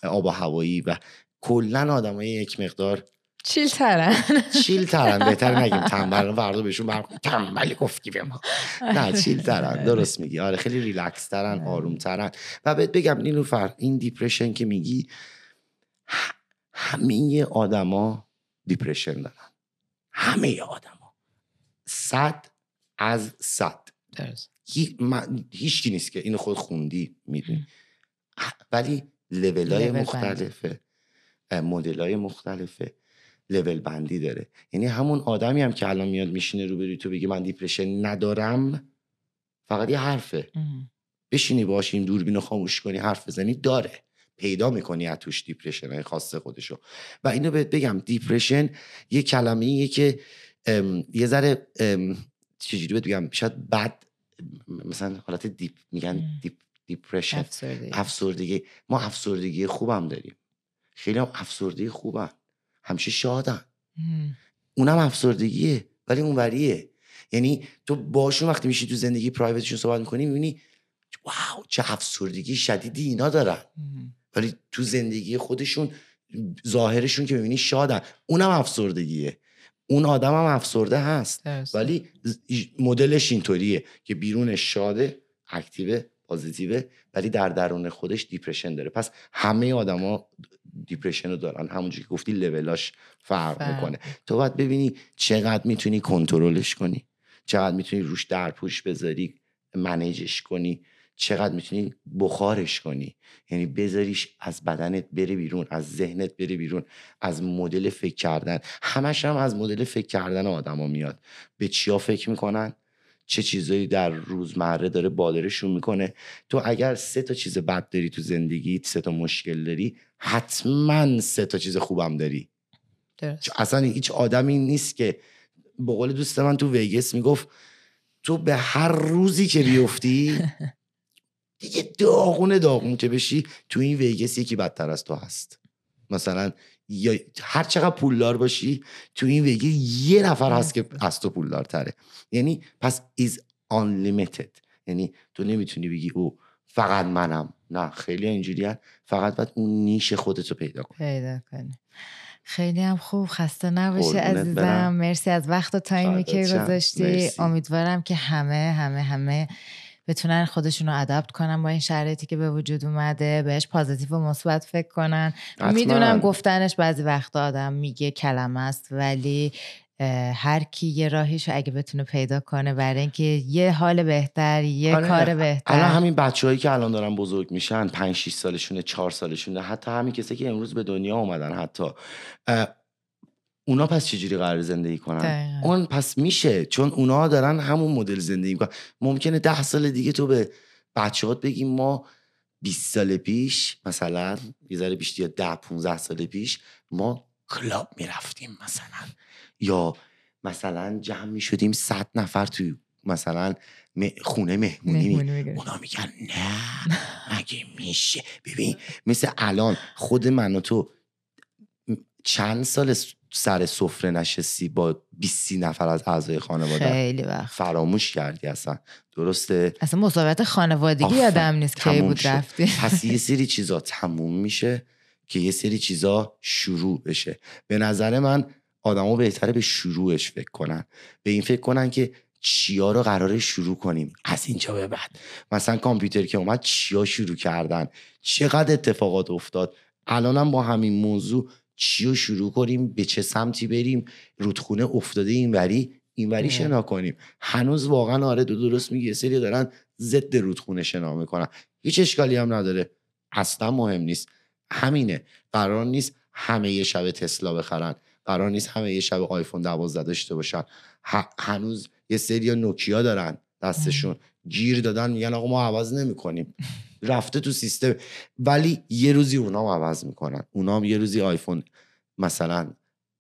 آب و هوایی و کلا آدمای یک مقدار chill ترن chill ترن [laughs] بهتر نگیم. تنبل فردا بهشون بر تنبلی گفتی به ما نه chill ترن [laughs] درست میگی. آره خیلی ریلکس ترن آروم ترن و بهت بگم نیلوفر این depression که میگی همه آدما depression دارن. همه آدما. صد از صد. هیچکی نیست که اینو خود خوندی می‌دونی. ولی لول های. مختلفه. مدل های مختلفه. لول بندی داره. یعنی همون آدمی هم که الان میاد میشینه روبروی تو بگه من depression ندارم فقط یه حرفه. بشینی باش این دوربین رو خاموش کنی حرف بزنی داره. پیدا می‌کنی از توش depression های خاص خودشو. و اینو بهت بگم depression یه کلمه ایه که یه ذره چجوری بهت بگم شاید بد مثلا حالت deep میگن. deep depression. افسردگی. افسردگی. ما افسردگی خوبم داریم. خیلی هم افسردگی خوبن همیشه شادن. اونم افسردگیه ولی اونوریه یعنی تو باشون وقتی میشی تو زندگی private شون صحبت می‌کنی می‌بینی wow چه افسردگی شدیدی اینا دارن. ولی تو زندگی خودشون ظاهرشون که می‌بینی شادن. اونم افسردگیه. اون آدم هم افسرده هست. درست. ولی مدلش اینطوریه که بیرونش شاده active positive ه ولی در درون خودش depression داره. پس همه آدما دیپرشن رو دارن. همونجوری که گفتی لولاش فرق فرق. می‌کنه. تو باید ببینی چقدر می‌تونی کنترلش کنی. چقدر می‌تونی روش درپوش بذاری منیجش کنی. چقدر می‌تونی بخارش کنی. یعنی بذاریش از بدنت بره بیرون از ذهنت بره بیرون از مدل فکر کردن. همش هم از مدل فکر کردن آدما میاد. به چیا فکر می‌کنن؟ چه چیزایی در روزمره داره بادرشون می‌کنه. تو اگر سه تا چیز بد داری تو زندگیت سه تا مشکل داری حتما سه تا چیز خوبم داری. درست. چون اصلا هیچ آدمی نیست که به قول دوست من تو ویگس می‌گفت تو به هر روزی که بیفتی [laughs] دیگه داغون داغون که بشی تو این ویگس یکی بدتر از تو هست. مثلا یا هر چقدر پولدار باشی تو این ویگس یه نفر هست که از تو پولدار تره یعنی پس is unlimited. یعنی تو نمی‌تونی بگی او فقط منم. نه خیلی اینجوری فقط باید اون نیش خودتو پیدا کنی. پیدا کنی. خیلی هم خوب. خسته نباشی عزیزم برم. مرسی از وقت و تایمی که. گذاشتی. امیدوارم که همه همه همه بتونن خودشون رو ادپت کنن با این شرایطی که به وجود اومده بهش پازیتیو و مثبت فکر کنن. می‌دونم گفتنش بعضی وقتا آدم میگه کلمه است ولی هر کی یه راهیشو اگه بتونه پیدا کنه برای اینکه یه حال بهتر یه آره، کار الان بهتر. همین بچههایی که الان دارن بزرگ میشن پنج 6 سالشونه چهار سالشونه حتی همین کسی که امروز به دنیا اومدن حتی. اونا پس چجوری قرار زندگی کنن دقیقاً. اون پس میشه چون اونا دارن همون مدل زندگی می‌کنن ممکنه ده سال دیگه تو به بچهات بگی ما 20 سال پیش مثلا یه ذره بیشتر یا 10 15 سال پیش ما کلاب می‌رفتیم مثلا یا مثلا جمع می‌شدیم 100 نفر توی مثلا خونه مهمونی می-. اونا میگن نه مگه میشه ببین مثل الان خود من و تو چند سال سر سفره نشستی با 20 نفر از اعضای خانواده؟ خیلی وقت. فراموش کردی اصلا. درسته؟ اصلا مسابقات خانوادگی. یادم نیست تموم بود. رفتی. پس یه [laughs] سری چیزا تموم میشه که یه سری چیزا شروع بشه. به نظر من آدما بهتره به شروعش فکر کنن. به این فکر کنن که چیا رو قراره شروع کنیم از اینجا به بعد. مثلا کامپیوتر که اومد چیا شروع کردن؟ چقدر اتفاقات افتاد؟ الانم با همین موضوع چی رو شروع کنیم به چه سمتی بریم رودخونه افتاده اینوری اینوری. شنا کنیم. هنوز واقعا آره دو درست میگی یه سری دارن ضد رودخونه شنا می‌کنن. هیچ اشکالی هم نداره. اصلا مهم نیست. همینه. قرار نیست همه یه شب تسلا بخرن. قرار نیست همه یه شب آیفون 12 داشته باشن. هنوز یه سری نوکیا دارن دستشون. گیر دادن میگن آقا ما عوض نمی‌کنیم. [laughs] رفته تو سیستم. ولی یه روزی اونا هم عوض می‌کنن. اونا هم یه روزی آیفون مثلا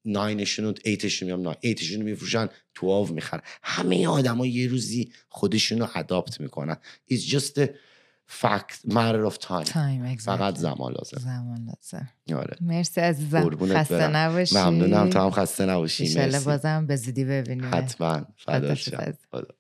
9 شون و 8 شون میام 8 شون میفروشن 12 می‌خرن. همه آدما یه روزی خودشونو اداپت می‌کنن. It's just a fact matter of time. تایم فقط زمان لازم. زمان لازم. آره. مرسی عزیزم. قربونت خسته. نباشی. ممنونم. تو هم خسته نباشی. مرسی. بازم به زودی ببینیم. حتما. فدات